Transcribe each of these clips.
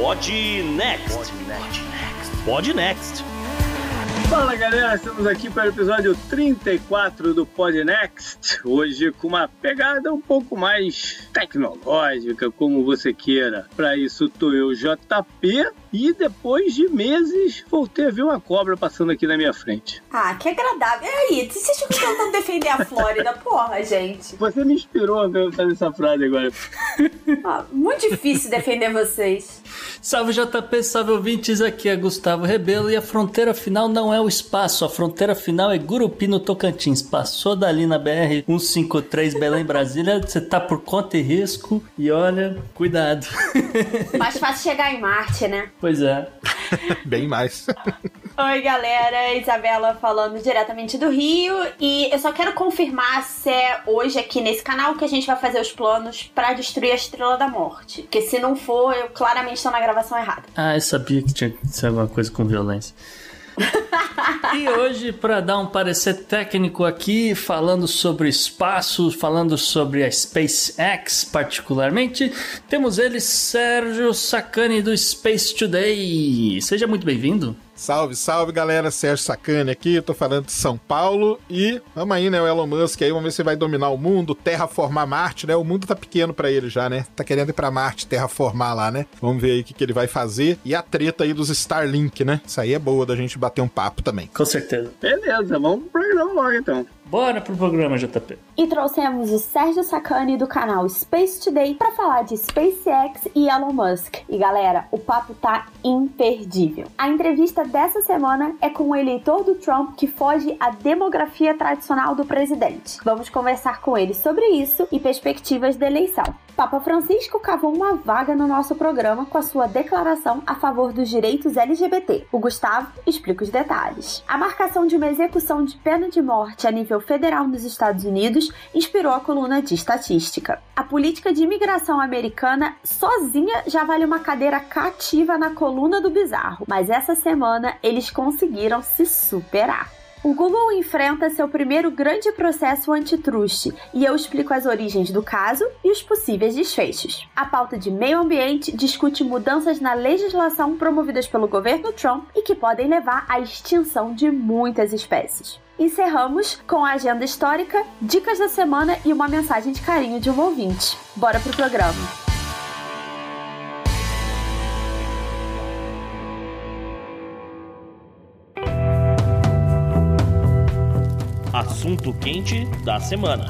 Pod Next. Pod Next. Fala galera, estamos aqui para o episódio 34 do Pod Next. Hoje com uma pegada um pouco mais tecnológica, como você queira. Para isso, tô eu, JP, e depois de meses voltei a ver uma cobra passando aqui na minha frente. Ah, que agradável. E aí, vocês ficam tentando defender a Flórida, porra, gente. Você me inspirou a fazer essa frase agora. Ah, muito difícil defender vocês. Salve JP, salve ouvintes, aqui é Gustavo Rebelo e a fronteira final não é o espaço, a fronteira final é Gurupi no Tocantins. Passou dali na BR 153 Belém Brasília, você tá por conta e risco e olha, cuidado. Mais fácil chegar em Marte, né? Pois é. Bem mais. Oi, galera. Isabela falando diretamente do Rio. E eu só quero confirmar se é hoje aqui nesse canal que a gente vai fazer os planos para destruir a Estrela da Morte. Porque se não for, eu claramente estou na gravação errada. Ah, eu sabia que tinha que ser alguma coisa com violência. E hoje, para dar um parecer técnico aqui, falando sobre espaço, falando sobre a SpaceX particularmente, temos ele, Sérgio Sacani do Space Today. Seja muito bem-vindo. Salve, salve galera, Sérgio Sacani aqui, eu tô falando de São Paulo e vamos aí, né, o Elon Musk aí, vamos ver se vai dominar o mundo, terraformar Marte, né, o mundo tá pequeno para ele já, né, tá querendo ir pra Marte, terraformar lá, né, vamos ver aí o que, que ele vai fazer e a treta aí dos Starlink, né, isso aí é boa da gente bater um papo também. Com certeza. Beleza, vamos pro programa logo então. Bora pro programa, JP. E trouxemos o Sérgio Sacani do canal Space Today para falar de SpaceX e Elon Musk. E galera, o papo tá imperdível. A entrevista dessa semana é com o eleitor do Trump que foge à demografia tradicional do presidente. Vamos conversar com ele sobre isso e perspectivas da eleição. Papa Francisco cavou uma vaga no nosso programa com a sua declaração a favor dos direitos LGBT. O Gustavo explica os detalhes. A marcação de uma execução de pena de morte a nível federal nos Estados Unidos inspirou a coluna de estatística. A política de imigração americana sozinha já vale uma cadeira cativa na coluna do bizarro, mas essa semana eles conseguiram se superar. O Google enfrenta seu primeiro grande processo antitruste e eu explico as origens do caso e os possíveis desfechos. A pauta de meio ambiente discute mudanças na legislação promovidas pelo governo Trump e que podem levar à extinção de muitas espécies. Encerramos com a agenda histórica, dicas da semana e uma mensagem de carinho de um ouvinte. Bora pro programa! Assunto quente da semana.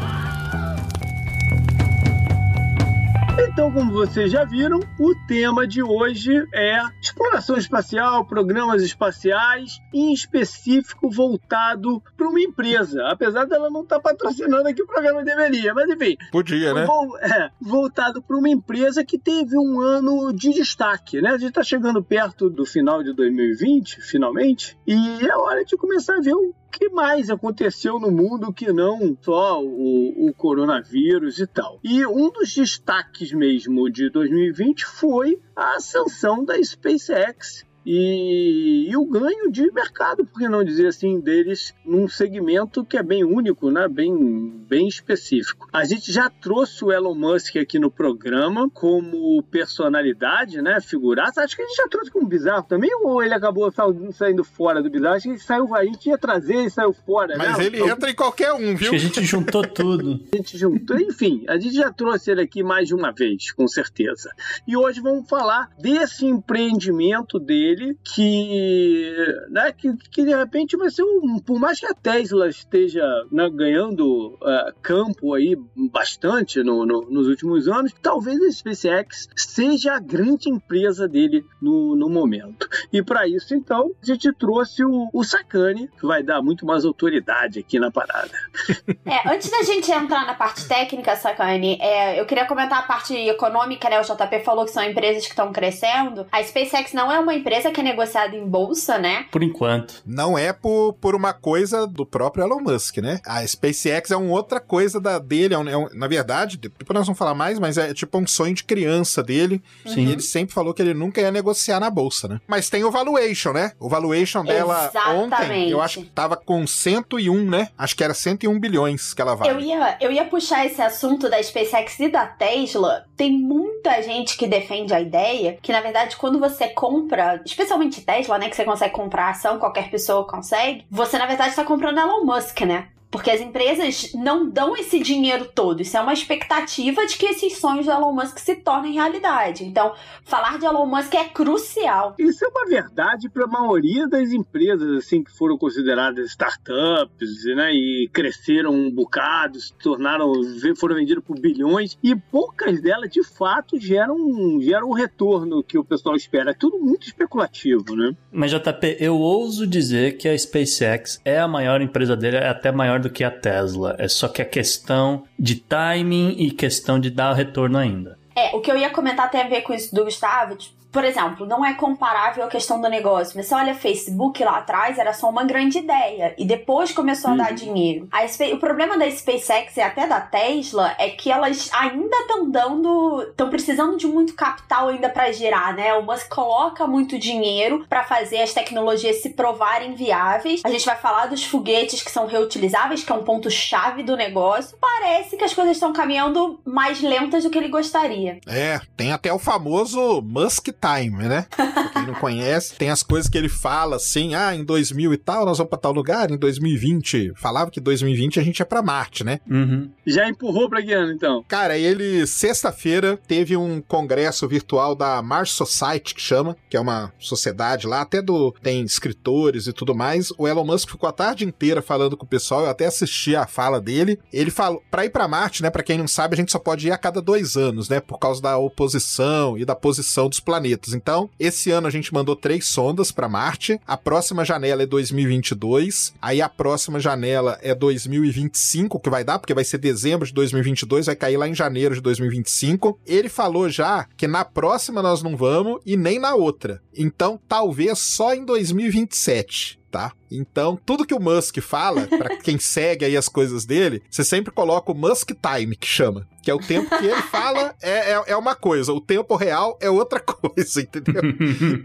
Então, como vocês já viram, o tema de hoje é exploração espacial, programas espaciais, em específico voltado para uma empresa. Apesar dela não estar tá patrocinando aqui o programa, deveria, mas enfim. Podia, né? é, voltado para uma empresa que teve um ano de destaque, né? A gente está chegando perto do final de 2020, finalmente, e é hora de começar a ver o que mais aconteceu no mundo que não só o, o, coronavírus e tal. E um dos destaques mesmo de 2020 foi a ascensão da SpaceX e, e, o ganho de mercado, por que não dizer assim, deles num segmento que é bem único, né? bem, bem específico. A gente já trouxe o Elon Musk aqui no programa como personalidade, né? figuraça. Acho que a gente já trouxe como bizarro também, ou ele acabou saindo fora do bizarro? Acho que saiu, a gente ia trazer e saiu fora. Mas né? ele então, entra em qualquer um, viu? Acho que a gente juntou tudo. A gente juntou, enfim, a gente já trouxe ele aqui mais de uma vez, com certeza. E hoje vamos falar desse empreendimento dele dele que, né, que, que de repente vai ser um. Por mais que a Tesla esteja né, ganhando uh, campo aí bastante no, no, nos últimos anos, talvez a SpaceX seja a grande empresa dele no, no momento. E para isso, então, a gente trouxe o, o que vai dar muito mais autoridade aqui na parada. É, antes da gente entrar na parte técnica, Sacani, é, eu queria comentar a parte econômica, né? O JP falou que são empresas que estão crescendo. A SpaceX não é uma empresa empresa que é negociada em bolsa, né? Por enquanto. Não é por, por uma coisa do próprio Elon Musk, né? A SpaceX é uma outra coisa da, dele. É um, é um, na verdade, depois nós vamos falar mais, mas é tipo um sonho de criança dele. Sim. E ele sempre falou que ele nunca ia negociar na bolsa, né? Mas tem o valuation, né? O valuation dela Exatamente. ontem, eu acho que tava com 101, né? Acho que era 101 bilhões que ela vale. Eu ia, eu ia puxar esse assunto da SpaceX e da Tesla. Tem muita gente que defende a ideia que, na verdade, quando você compra, especialmente Tesla, né, que você consegue comprar ação, qualquer pessoa consegue, você, na verdade, está comprando Elon Musk, né? Porque as empresas não dão esse dinheiro todo. Isso é uma expectativa de que esses sonhos do Elon Musk se tornem realidade. Então, falar de Elon Musk é crucial. Isso é uma verdade para a maioria das empresas assim que foram consideradas startups, né, e cresceram um bocado, se tornaram, foram vendidas por bilhões e poucas delas de fato geram geram o retorno que o pessoal espera. É tudo muito especulativo, né? Mas JP, eu ouso dizer que a SpaceX é a maior empresa dele, é até maior do que a Tesla. É só que a questão de timing e questão de dar retorno ainda. É, o que eu ia comentar tem a ver com isso do Gustavo. Tipo, por exemplo, não é comparável a questão do negócio. Você olha Facebook lá atrás, era só uma grande ideia. E depois começou a dar uhum. dinheiro. A, o problema da SpaceX e até da Tesla é que elas ainda estão dando. estão precisando de muito capital ainda para gerar, né? O Musk coloca muito dinheiro para fazer as tecnologias se provarem viáveis. A gente vai falar dos foguetes que são reutilizáveis, que é um ponto-chave do negócio. Parece que as coisas estão caminhando mais lentas do que ele gostaria. É, tem até o famoso Musk Time, né? Pra quem não conhece, tem as coisas que ele fala assim, ah, em 2000 e tal, nós vamos pra tal lugar, em 2020. Falava que 2020 a gente é pra Marte, né? Uhum. Já empurrou pra que ano, então? Cara, ele, sexta-feira, teve um congresso virtual da Mars Society, que chama, que é uma sociedade lá, até do. tem escritores e tudo mais. O Elon Musk ficou a tarde inteira falando com o pessoal, eu até assisti a fala dele. Ele falou, pra ir pra Marte, né, pra quem não sabe, a gente só pode ir a cada dois anos, né, por causa da oposição e da posição dos planetas planetas. Então, esse ano a gente mandou três sondas para Marte. A próxima janela é 2022. Aí a próxima janela é 2025, que vai dar, porque vai ser dezembro de 2022, vai cair lá em janeiro de 2025. Ele falou já que na próxima nós não vamos e nem na outra. Então, talvez só em 2027 tá? Então, tudo que o Musk fala, para quem segue aí as coisas dele, você sempre coloca o Musk Time, que chama. Que é o tempo que ele fala é, é, é uma coisa, o tempo real é outra coisa, entendeu?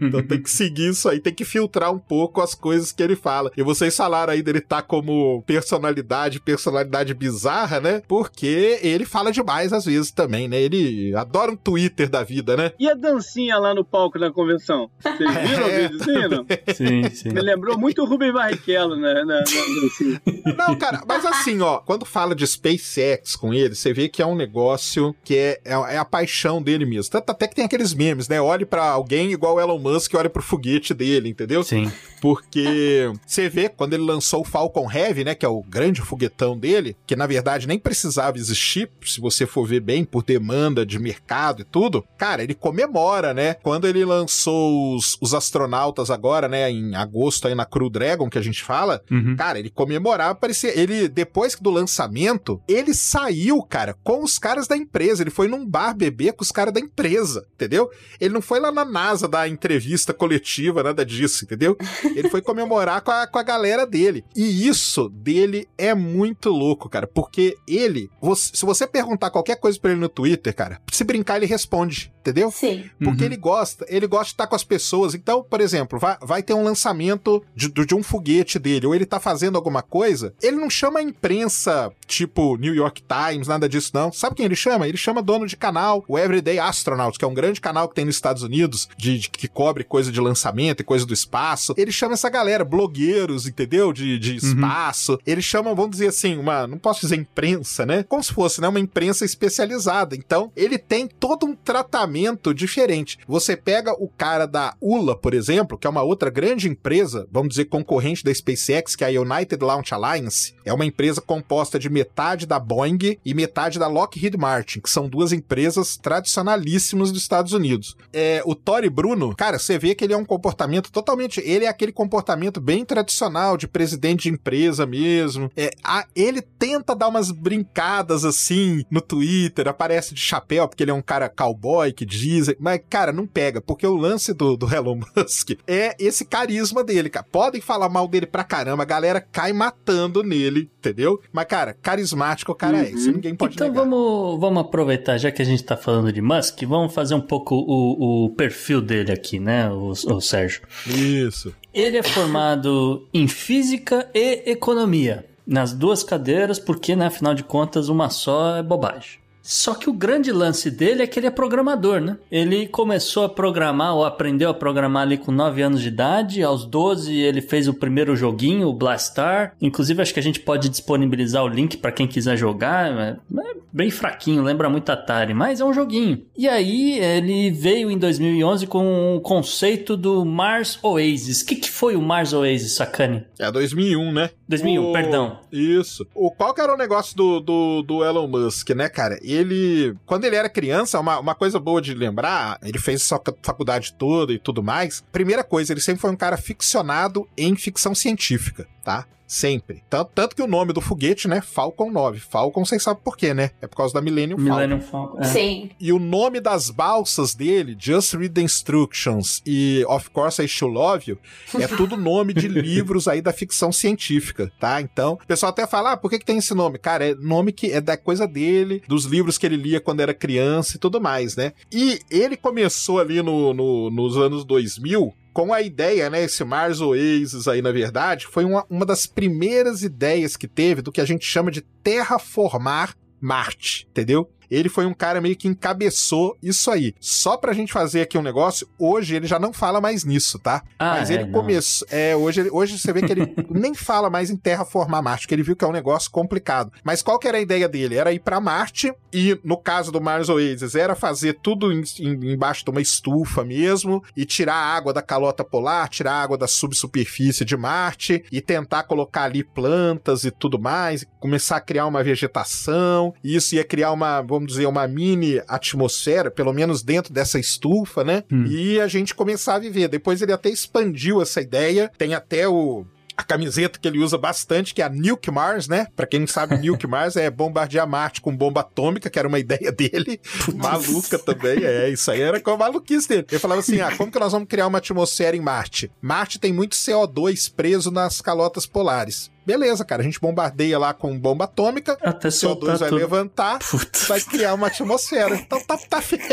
então tem que seguir isso aí, tem que filtrar um pouco as coisas que ele fala. E vocês falaram aí dele tá como personalidade, personalidade bizarra, né? Porque ele fala demais às vezes também, né? Ele adora um Twitter da vida, né? E a dancinha lá no palco da convenção? Vocês viram é, o videozinho? Sim, sim. Me lembrou muito o Rubem Barrichello, né? Na, na, assim. Não, cara, mas assim, ó, quando fala de SpaceX com ele, você vê que é um negócio que é, é, é, a paixão dele mesmo. Tanto até que tem aqueles memes, né? Olhe para alguém igual o Elon Musk olha pro foguete dele, entendeu? Sim. Porque você vê quando ele lançou o Falcon Heavy, né? Que é o grande foguetão dele, que na verdade nem precisava existir, se você for ver bem, por demanda de mercado e tudo. Cara, ele comemora, né? Quando ele lançou os, os astronautas agora, né? Em agosto aí na Crew Dragon, que a gente fala, uhum. cara, ele comemorava, parecia. Ele, depois do lançamento, ele saiu, cara, com os caras da empresa. Ele foi num bar beber com os caras da empresa, entendeu? Ele não foi lá na NASA dar entrevista coletiva, nada disso, entendeu? Ele foi comemorar com a, com a galera dele. E isso dele é muito louco, cara, porque ele, você, se você perguntar qualquer coisa pra ele no Twitter, cara, se brincar, ele responde, entendeu? Sim. Porque uhum. ele gosta, ele gosta de estar com as pessoas. Então, por exemplo, vai, vai ter um lançamento de, de um foguete dele, ou ele tá fazendo alguma coisa, ele não chama a imprensa tipo New York Times, nada disso não. Sabe quem ele chama? Ele chama dono de canal, o Everyday Astronaut, que é um grande canal que tem nos Estados Unidos, de, de que cobre coisa de lançamento e coisa do espaço. Ele chama essa galera, blogueiros, entendeu? De, de uhum. espaço. Uhum. Ele chama, vamos dizer assim, uma, não posso dizer imprensa, né? Como se fosse, né? Uma imprensa especializada. Então, ele tem todo um tratamento diferente. Você pega o cara da ULA, por exemplo, que é uma outra grande empresa, vamos dizer, concorrente da SpaceX, que é a United Launch Alliance. É uma empresa composta de metade da Boeing e metade da Lockheed Martin, que são duas empresas tradicionalíssimas dos Estados Unidos. É, o Tory Bruno, cara, você vê que ele é um comportamento totalmente. Ele é aquele comportamento bem tradicional de presidente de empresa mesmo. É, a, ele tenta dar umas brincadas assim no Twitter, aparece de chapéu, porque ele é um cara cowboy que diz. Mas, cara, não pega, porque o lance do, do Elon Musk é esse carisma dele, cara. Podem falar mal dele pra caramba, a galera cai matando nele, entendeu? Mas, cara, carismático o cara uhum. é, isso ninguém pode então, negar. Então vamos, vamos aproveitar, já que a gente tá falando de Musk, vamos fazer um pouco o, o perfil dele aqui, né, o, o Sérgio? Isso. Ele é formado em física e economia, nas duas cadeiras, porque, né, afinal de contas, uma só é bobagem. Só que o grande lance dele é que ele é programador, né? Ele começou a programar ou aprendeu a programar ali com 9 anos de idade. Aos 12 ele fez o primeiro joguinho, o Blastar. Inclusive acho que a gente pode disponibilizar o link para quem quiser jogar. É bem fraquinho, lembra muito Atari, mas é um joguinho. E aí ele veio em 2011 com o conceito do Mars Oasis. O que, que foi o Mars Oasis, Sakane? É 2001, né? 2001, o... perdão. Isso. O, qual que era o negócio do, do, do, Elon Musk, né, cara? Ele, quando ele era criança, uma, uma coisa boa de lembrar, ele fez sua faculdade toda e tudo mais. Primeira coisa, ele sempre foi um cara ficcionado em ficção científica, tá? Sempre. Tanto, tanto que o nome do foguete, né? Falcon 9. Falcon, vocês sabem por quê, né? É por causa da Millennium Falcon. Millennium Falcon. É. Sim. E o nome das balsas dele, Just Read the Instructions e Of Course I Should Love You, é tudo nome de livros aí da ficção científica, tá? Então, o pessoal até fala, ah, por que, que tem esse nome? Cara, é nome que é da coisa dele, dos livros que ele lia quando era criança e tudo mais, né? E ele começou ali no, no nos anos 2000 com a ideia, né, esse Mars Oasis aí, na verdade, foi uma, uma das primeiras ideias que teve do que a gente chama de terraformar Marte, entendeu? Ele foi um cara meio que encabeçou isso aí. Só pra gente fazer aqui um negócio, hoje ele já não fala mais nisso, tá? Ah, Mas é, ele começou. É, hoje, hoje você vê que ele nem fala mais em terraformar Marte, porque ele viu que é um negócio complicado. Mas qual que era a ideia dele? Era ir para Marte e, no caso do Mars Oasis, era fazer tudo em, em, embaixo de uma estufa mesmo e tirar a água da calota polar, tirar a água da subsuperfície de Marte e tentar colocar ali plantas e tudo mais, começar a criar uma vegetação. E isso ia criar uma vamos dizer, uma mini atmosfera, pelo menos dentro dessa estufa, né? Hum. E a gente começar a viver. Depois ele até expandiu essa ideia, tem até o a camiseta que ele usa bastante, que é a Nuke Mars, né? Pra quem não sabe, Nuke Mars é bombardear Marte com bomba atômica, que era uma ideia dele. Maluca também, é. Isso aí era com a maluquice dele. Ele falava assim: ah, como que nós vamos criar uma atmosfera em Marte? Marte tem muito CO2 preso nas calotas polares. Beleza, cara, a gente bombardeia lá com bomba atômica, Até CO2 vai tudo. levantar, Putz. vai criar uma atmosfera. Então tá, tá feito.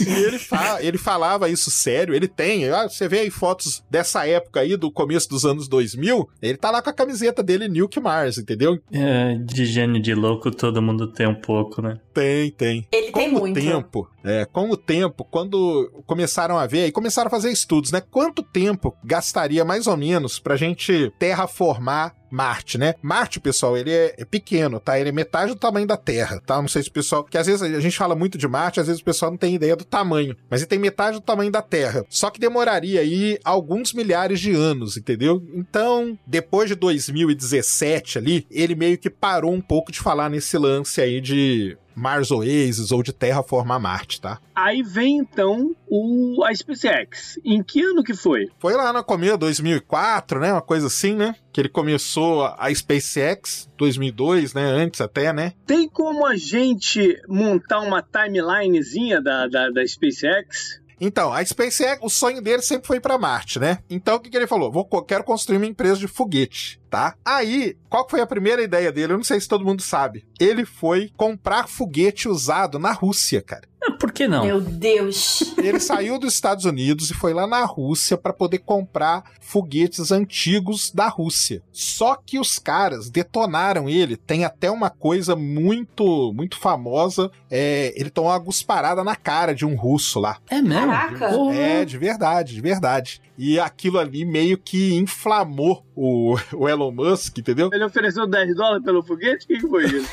e ele, fala, ele falava isso sério, ele tem. Ah, você vê aí fotos dessa época aí, do começo dos anos 2000, ele tá lá com a camiseta dele, Nuke Mars, entendeu? É, de gênio de louco todo mundo tem um pouco, né? Tem, tem. Ele com tem o muito. tempo, é, com o tempo, quando começaram a ver e começaram a fazer estudos, né? Quanto tempo gastaria mais ou menos pra gente terraformar Marte, né? Marte, pessoal, ele é, é, pequeno, tá? Ele é metade do tamanho da Terra, tá? Não sei se o pessoal. Que às vezes a gente fala muito de Marte, às vezes o pessoal não tem ideia do tamanho. Mas ele tem metade do tamanho da Terra. Só que demoraria aí alguns milhares de anos, entendeu? Então, depois de 2017 ali, ele meio que parou um pouco de falar nesse lance aí de Mars Oasis ou de terraformar Marte, tá? Aí vem então o a SpaceX. Em que ano que foi? Foi lá no começo, 2004, né? Uma coisa assim, né? Que ele começou a SpaceX, 2002, né? Antes até, né? Tem como a gente montar uma timelinezinha da, da, da SpaceX? Então, a SpaceX, o sonho dele sempre foi para Marte, né? Então, o que, que ele falou? Vou, quero construir uma empresa de foguete, tá? Aí, qual foi a primeira ideia dele? Eu não sei se todo mundo sabe. Ele foi comprar foguete usado na Rússia, cara. Por que não? Meu Deus. Ele saiu dos Estados Unidos e foi lá na Rússia para poder comprar foguetes antigos da Rússia. Só que os caras detonaram ele. Tem até uma coisa muito, muito famosa. É, ele tomou uma gusparada na cara de um russo lá. É mesmo? Caraca. É, de verdade, de verdade. E aquilo ali meio que inflamou o, o Elon Musk, entendeu? Ele ofereceu 10 dólares pelo foguete? O que, que foi isso?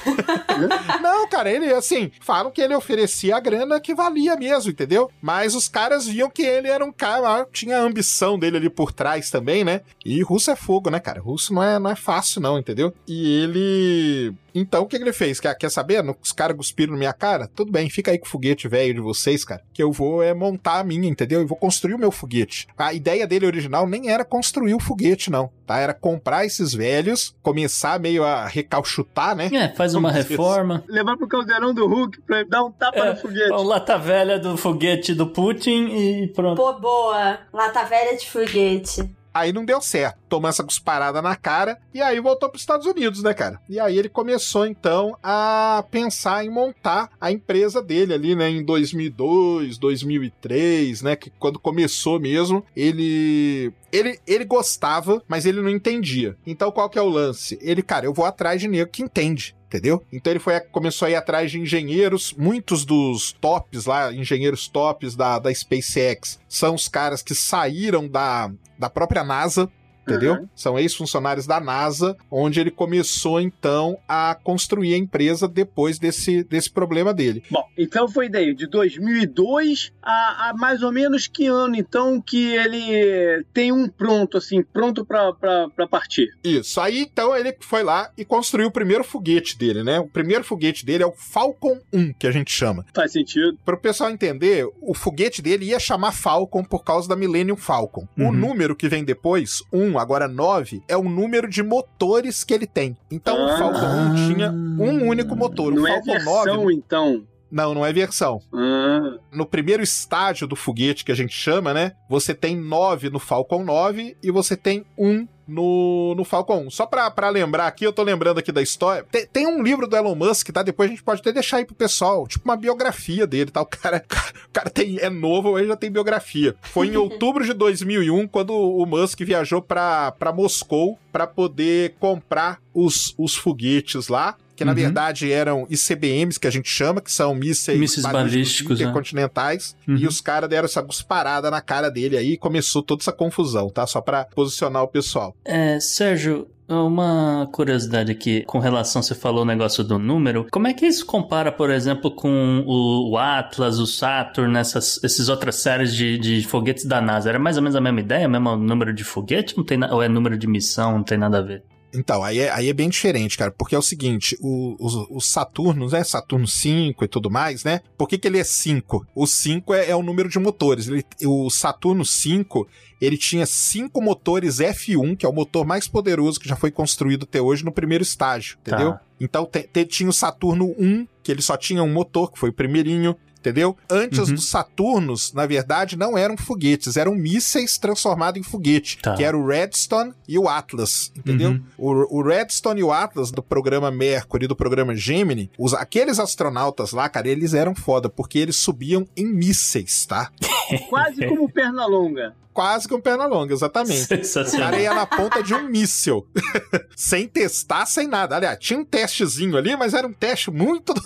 Não, cara, ele, assim, falam que ele oferecia a grana que valia mesmo, entendeu? Mas os caras viam que ele era um cara, tinha a ambição dele ali por trás também, né? E russo é fogo, né, cara? Russo não é, não é fácil, não, entendeu? E ele então, o que, que ele fez? Quer, quer saber? Os caras cuspiram na minha cara? Tudo bem, fica aí com o foguete velho de vocês, cara. Que eu vou é montar a minha, entendeu? Eu vou construir o meu foguete. A ideia dele original nem era construir o foguete, não. Tá? Era comprar esses velhos, começar meio a recalchutar, né? É, faz uma reforma. Levar pro caldeirão do Hulk pra dar um tapa É, no foguete. A lata velha do foguete do Putin e pronto. Pô, boa. Lata velha de foguete. Aí não deu certo. Tomou essa cusparada na cara e aí voltou para os Estados Unidos, né, cara? E aí ele começou então a pensar em montar a empresa dele ali, né, em 2002, 2003, né, que quando começou mesmo, ele ele, ele gostava, mas ele não entendia. Então qual que é o lance? Ele, cara, eu vou atrás de nego que entende entendeu? Então ele foi começou a ir atrás de engenheiros, muitos dos tops lá, engenheiros tops da, da SpaceX, são os caras que saíram da, da própria NASA, entendeu? Uhum. São ex-funcionários da NASA, onde ele começou então a construir a empresa depois desse, desse problema dele. Bom, então foi daí, de 2002 a, a mais ou menos que ano então que ele tem um pronto, assim, pronto para partir? Isso, aí então ele foi lá e construiu o primeiro foguete dele, né? O primeiro foguete dele é o Falcon 1, que a gente chama. Faz sentido. Para o pessoal entender, o foguete dele ia chamar Falcon por causa da Millennium Falcon. Uhum. O número que vem depois, 1, agora 9, é o número de motores que ele tem. Então ah, o Falcon 1 tinha um único motor. Não o Falcon é versão, 9. então. Não, não é versão. Ah. No primeiro estágio do foguete que a gente chama, né? Você tem 9 no Falcon 9 e você tem um no, no Falcon 1. Só pra, pra lembrar aqui, eu tô lembrando aqui da história. Tem, tem, um livro do Elon Musk, tá? Depois a gente pode até deixar aí pro pessoal, tipo uma biografia dele, tá? O cara, o cara tem, é novo, ele já tem biografia. Foi em outubro de 2001, quando o Musk viajou pra, pra Moscou para poder comprar os, os foguetes lá que na uhum. verdade eram ICBMs, que a gente chama, que são mísseis, mísseis balísticos né? intercontinentais, né? uhum. e os caras deram essa gusparada na cara dele aí e começou toda essa confusão, tá? Só para posicionar o pessoal. É, Sérgio, uma curiosidade aqui, com relação, você falou o negócio do número, como é que isso compara, por exemplo, com o, Atlas, o Saturn, essas, essas outras séries de, de foguetes da NASA? Era mais ou menos a mesma ideia, o mesmo número de foguete? Não tem, ou é número de missão, não tem nada a ver? Então, aí é, aí é bem diferente, cara, porque é o seguinte, o, o, o Saturno, né, Saturno 5 e tudo mais, né, por que, que ele é 5? O 5 é, é, o número de motores, ele, o Saturno 5, ele tinha cinco motores F1, que é o motor mais poderoso que já foi construído até hoje no primeiro estágio, entendeu? Tá. Então te, te, tinha o Saturno 1, que ele só tinha um motor, que foi o primeirinho, entendeu? Antes uhum. dos Saturnos, na verdade, não eram foguetes, eram mísseis transformados em foguete, tá. que era o Redstone e o Atlas, entendeu? Uhum. O, o, Redstone e o Atlas do programa Mercury e do programa Gemini, os, aqueles astronautas lá, cara, eles eram foda, porque eles subiam em mísseis, tá? Quase como perna longa quase com perna longa, exatamente. O cara ia na ponta de um míssil. sem testar, sem nada. Aliás, tinha um testezinho ali, mas era um teste muito do,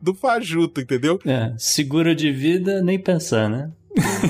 do fajuto, entendeu? É, seguro de vida, nem pensar, né?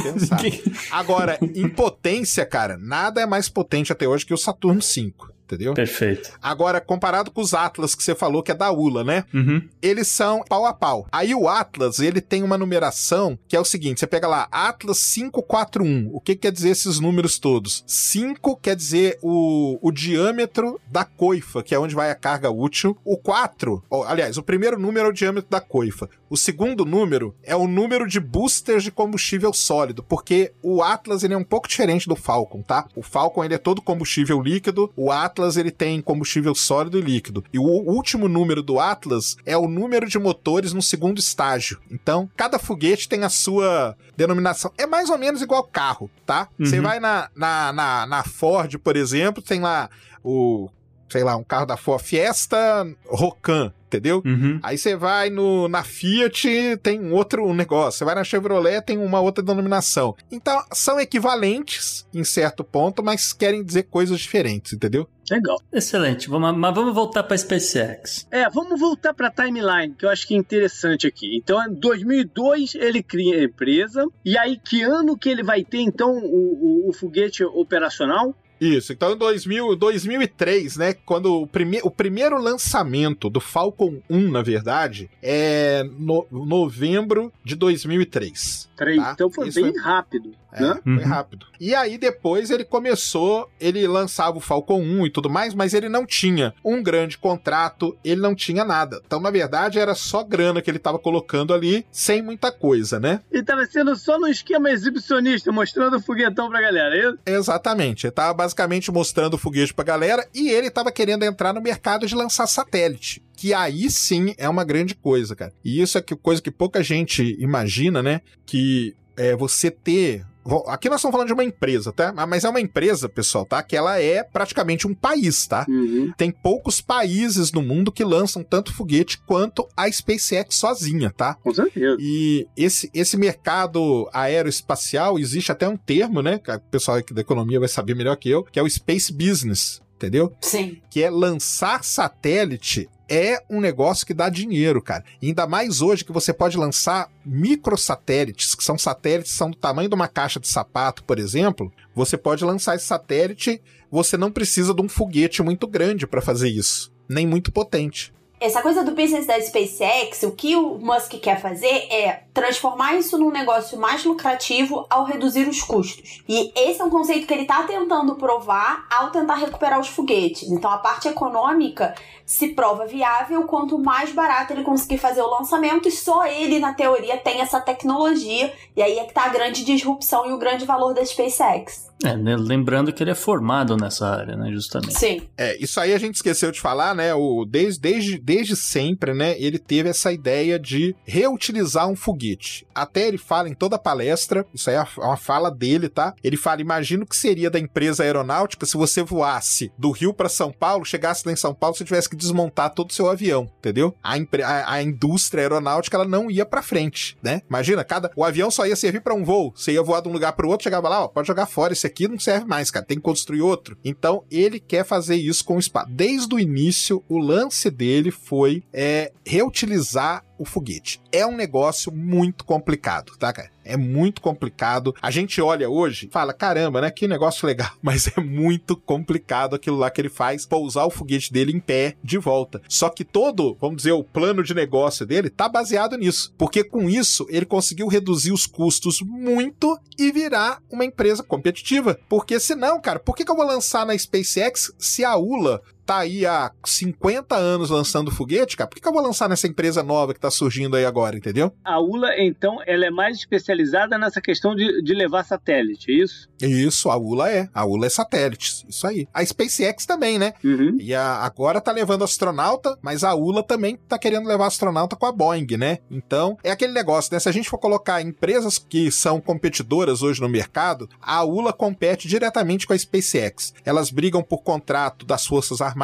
Pensar. Agora, em potência, cara, nada é mais potente até hoje que o Saturno 5 entendeu? Perfeito. Agora, comparado com os Atlas que você falou que é da ULA, né? Uhum. Eles são pau a pau. Aí o Atlas, ele tem uma numeração que é o seguinte, você pega lá, Atlas 541. O que quer dizer esses números todos? 5 quer dizer o, o diâmetro da coifa, que é onde vai a carga útil. O 4, aliás, o primeiro número é o diâmetro da coifa. O segundo número é o número de boosters de combustível sólido, porque o Atlas ele é um pouco diferente do Falcon, tá? O Falcon ele é todo combustível líquido, o Atlas ele tem combustível sólido e líquido. E o último número do Atlas é o número de motores no segundo estágio. Então, cada foguete tem a sua denominação. É mais ou menos igual carro, tá? Uhum. Você vai na, na, na, na Ford, por exemplo, tem lá o sei lá, um carro da Ford Fiesta Rocan entendeu? Uhum. Aí você vai no, na Fiat, tem outro negócio. Você vai na Chevrolet, tem uma outra denominação. Então, são equivalentes em certo ponto, mas querem dizer coisas diferentes, entendeu? Legal. Excelente. Vamos, mas vamos voltar para a SpaceX. É, vamos voltar para a timeline, que eu acho que é interessante aqui. Então, em 2002 ele cria a empresa. E aí, que ano que ele vai ter, então, o, o, o foguete operacional? Isso, então em 2000, 2003, né, quando o, prime o primeiro lançamento do Falcon 1, na verdade, é no novembro de 2003. Tá? Então foi Isso bem foi... rápido. É, né? foi uhum. rápido. E aí depois ele começou, ele lançava o Falcon 1 e tudo mais, mas ele não tinha um grande contrato, ele não tinha nada. Então, na verdade, era só grana que ele estava colocando ali, sem muita coisa, né? E estava sendo só no esquema exibicionista, mostrando o foguetão pra galera, é isso? Exatamente. Ele tava basicamente mostrando o foguete pra galera e ele estava querendo entrar no mercado de lançar satélite que aí sim é uma grande coisa, cara. E isso é que coisa que pouca gente imagina, né? Que é você ter Aqui nós estamos falando de uma empresa, tá? Mas é uma empresa, pessoal, tá? Que ela é praticamente um país, tá? Uhum. Tem poucos países no mundo que lançam tanto foguete quanto a SpaceX sozinha, tá? Com certeza. E esse, esse mercado aeroespacial, existe até um termo, né? Que o pessoal aqui da economia vai saber melhor que eu, que é o Space Business entendeu? Sim. Que é lançar satélite é um negócio que dá dinheiro, cara. E ainda mais hoje que você pode lançar microsatélites, que são satélites que são do tamanho de uma caixa de sapato, por exemplo. Você pode lançar esse satélite, você não precisa de um foguete muito grande para fazer isso, nem muito potente. Essa coisa do business da SpaceX, o que o Musk quer fazer é transformar isso num negócio mais lucrativo ao reduzir os custos. E esse é um conceito que ele está tentando provar ao tentar recuperar os foguetes. Então a parte econômica se prova viável quanto mais barato ele conseguir fazer o lançamento, e só ele, na teoria, tem essa tecnologia. E aí é que tá a grande disrupção e o grande valor da SpaceX. É, né, lembrando que ele é formado nessa área, né, justamente. Sim. É, isso aí a gente esqueceu de falar, né? O, desde, desde, desde sempre, né? Ele teve essa ideia de reutilizar um foguete. Até ele fala em toda a palestra, isso aí é uma fala dele, tá? Ele fala: imagina que seria da empresa aeronáutica se você voasse do Rio para São Paulo, chegasse lá em São Paulo, você tivesse que desmontar todo o seu avião, entendeu? A, a, a indústria aeronáutica ela não ia para frente, né? Imagina, cada o avião só ia servir para um voo. Você ia voar de um lugar para outro, chegava lá, ó, pode jogar fora esse aqui não serve mais, cara, tem que construir outro. Então ele quer fazer isso com o espaço. Desde o início, o lance dele foi é, reutilizar o foguete. É um negócio muito complicado, tá, cara? É muito complicado. A gente olha hoje, fala, caramba, né? Que negócio legal. Mas é muito complicado aquilo lá que ele faz, pousar o foguete dele em pé de volta. Só que todo, vamos dizer, o plano de negócio dele tá baseado nisso. Porque com isso, ele conseguiu reduzir os custos muito e virar uma empresa competitiva. Porque senão, cara, por que, que eu vou lançar na SpaceX se a ULA tá aí há 50 anos lançando foguete, cara, por que, que eu vou lançar nessa empresa nova que tá surgindo aí agora, entendeu? A ULA, então, ela é mais especializada nessa questão de, de levar satélite, é isso? Isso, a ULA é. A ULA é satélite, isso aí. A SpaceX também, né? Uhum. E a, agora tá levando astronauta, mas a ULA também tá querendo levar astronauta com a Boeing, né? Então, é aquele negócio, né? Se a gente for colocar empresas que são competidoras hoje no mercado, a ULA compete diretamente com a SpaceX. Elas brigam por contrato das Forças Armadas,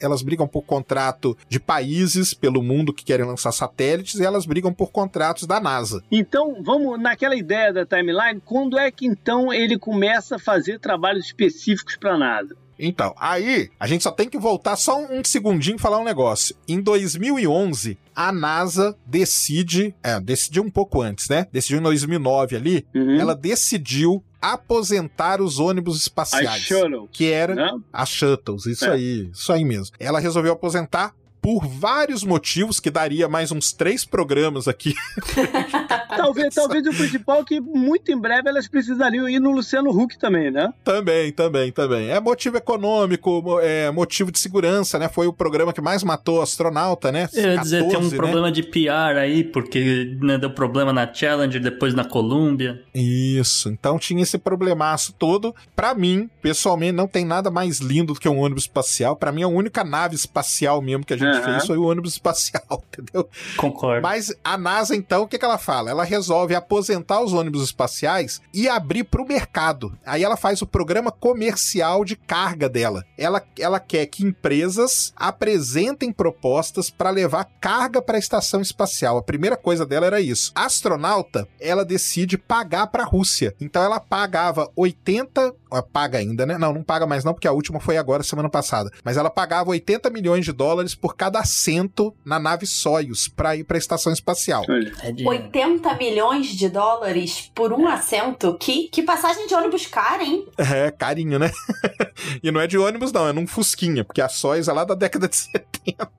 elas brigam por contrato de países pelo mundo que querem lançar satélites e elas brigam por contratos da NASA. Então, vamos naquela ideia da timeline, quando é que então ele começa a fazer trabalhos específicos para a NASA? Então, aí a gente só tem que voltar só um segundinho e falar um negócio. Em 2011, a NASA decide, é, decidiu um pouco antes, né? Decidiu em 2009 ali, Uhum. ela decidiu aposentar os ônibus espaciais. shuttle, Que era né? as shuttles, isso É. aí, isso aí mesmo. Ela resolveu aposentar por vários motivos, que daria mais uns três programas aqui. Talvez, talvez o principal é que muito em breve elas precisariam ir no Luciano Huck também, né? também, também, também. É motivo econômico, é motivo de segurança, né? Foi o programa que mais matou astronauta, né? Eu ia dizer, tem um 14, né? problema de PR aí, porque né, deu problema na Challenger, depois na Columbia. Isso, então tinha esse problemaço todo. Pra mim, pessoalmente, não tem nada mais lindo do que um ônibus espacial. Pra mim, a única nave espacial mesmo que a gente Fez foi o ônibus espacial, entendeu? Concordo. Mas a NASA, então, o que, que ela fala? Ela resolve aposentar os ônibus espaciais e abrir para o mercado. Aí ela faz o programa comercial de carga dela. Ela, ela quer que empresas apresentem propostas para levar carga para a estação espacial. A primeira coisa dela era isso. A astronauta, ela decide pagar para a Rússia. Então ela pagava 80 ah, paga ainda, né? Não, não paga mais não, porque a última foi agora, semana passada. Mas ela pagava 80 milhões de dólares por cada assento na nave Soyuz para ir para a estação espacial. Olha. É dinheiro. 80 milhões de dólares por um assento? Que, que passagem de ônibus cara, hein? É, carinho, né? e não é de ônibus, não, é num Fusquinha, porque a Soyuz é lá da década de 70.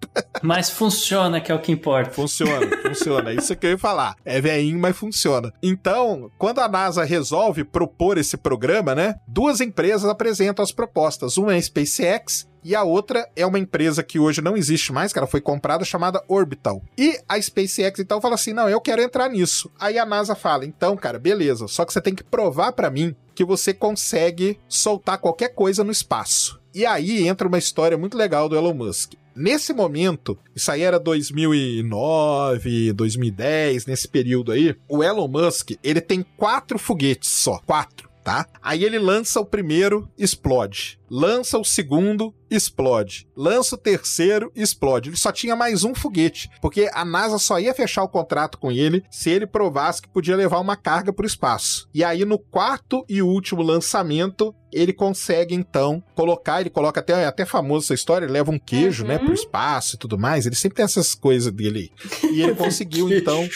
Mas funciona, que é o que importa. Funciona, funciona. Isso que eu ia falar. É veinho, mas funciona. Então, quando a NASA resolve propor esse programa, né? Duas empresas apresentam as propostas. Uma é a SpaceX e a outra é uma empresa que hoje não existe mais, que ela foi comprada, chamada Orbital. E a SpaceX então fala assim: "Não, eu quero entrar nisso". Aí a NASA fala: "Então, cara, beleza, só que você tem que provar pra mim que você consegue soltar qualquer coisa no espaço". E aí entra uma história muito legal do Elon Musk. Nesse momento, isso aí era 2009, 2010, nesse período aí, o Elon Musk, ele tem quatro foguetes só, quatro. Tá? Aí ele lança o primeiro, explode. Lança o segundo, explode. Lança o terceiro, explode. Ele só tinha mais um foguete, porque a NASA só ia fechar o contrato com ele se ele provasse que podia levar uma carga para o espaço. E aí, no quarto e último lançamento, ele consegue então colocar, ele coloca até, é até famoso essa história, ele leva um queijo, Uhum. né, pro espaço e tudo mais. Ele sempre tem essas coisas dele. aí. E ele conseguiu então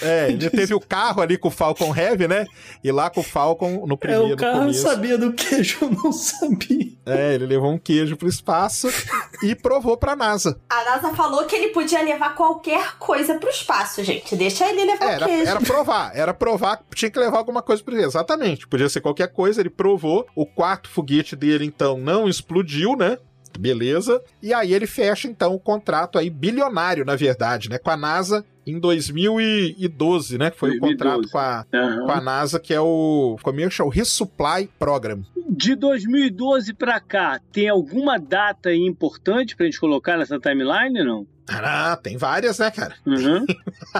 é, ele teve o carro ali com o Falcon Heavy, né? E lá com o Falcon no É, primeiro o cara começo. sabia do queijo, eu não sabia. É, ele levou um queijo pro espaço e provou pra NASA. A NASA falou que ele podia levar qualquer coisa pro espaço, gente. Deixa ele levar Era, o queijo. era provar, era provar que tinha que levar alguma coisa pro Exatamente, podia ser qualquer coisa, ele provou. O quarto foguete dele, então, não explodiu, né? Beleza. E aí ele fecha, então, o contrato aí bilionário, na verdade, né? Com a NASA em 2012, né? Que foi o 2012. contrato com a, Aham. com a NASA, que é o Commercial Resupply Program. De 2012 pra cá, tem alguma data importante pra gente colocar nessa timeline, não? Ah, tem várias, né, cara? Uhum.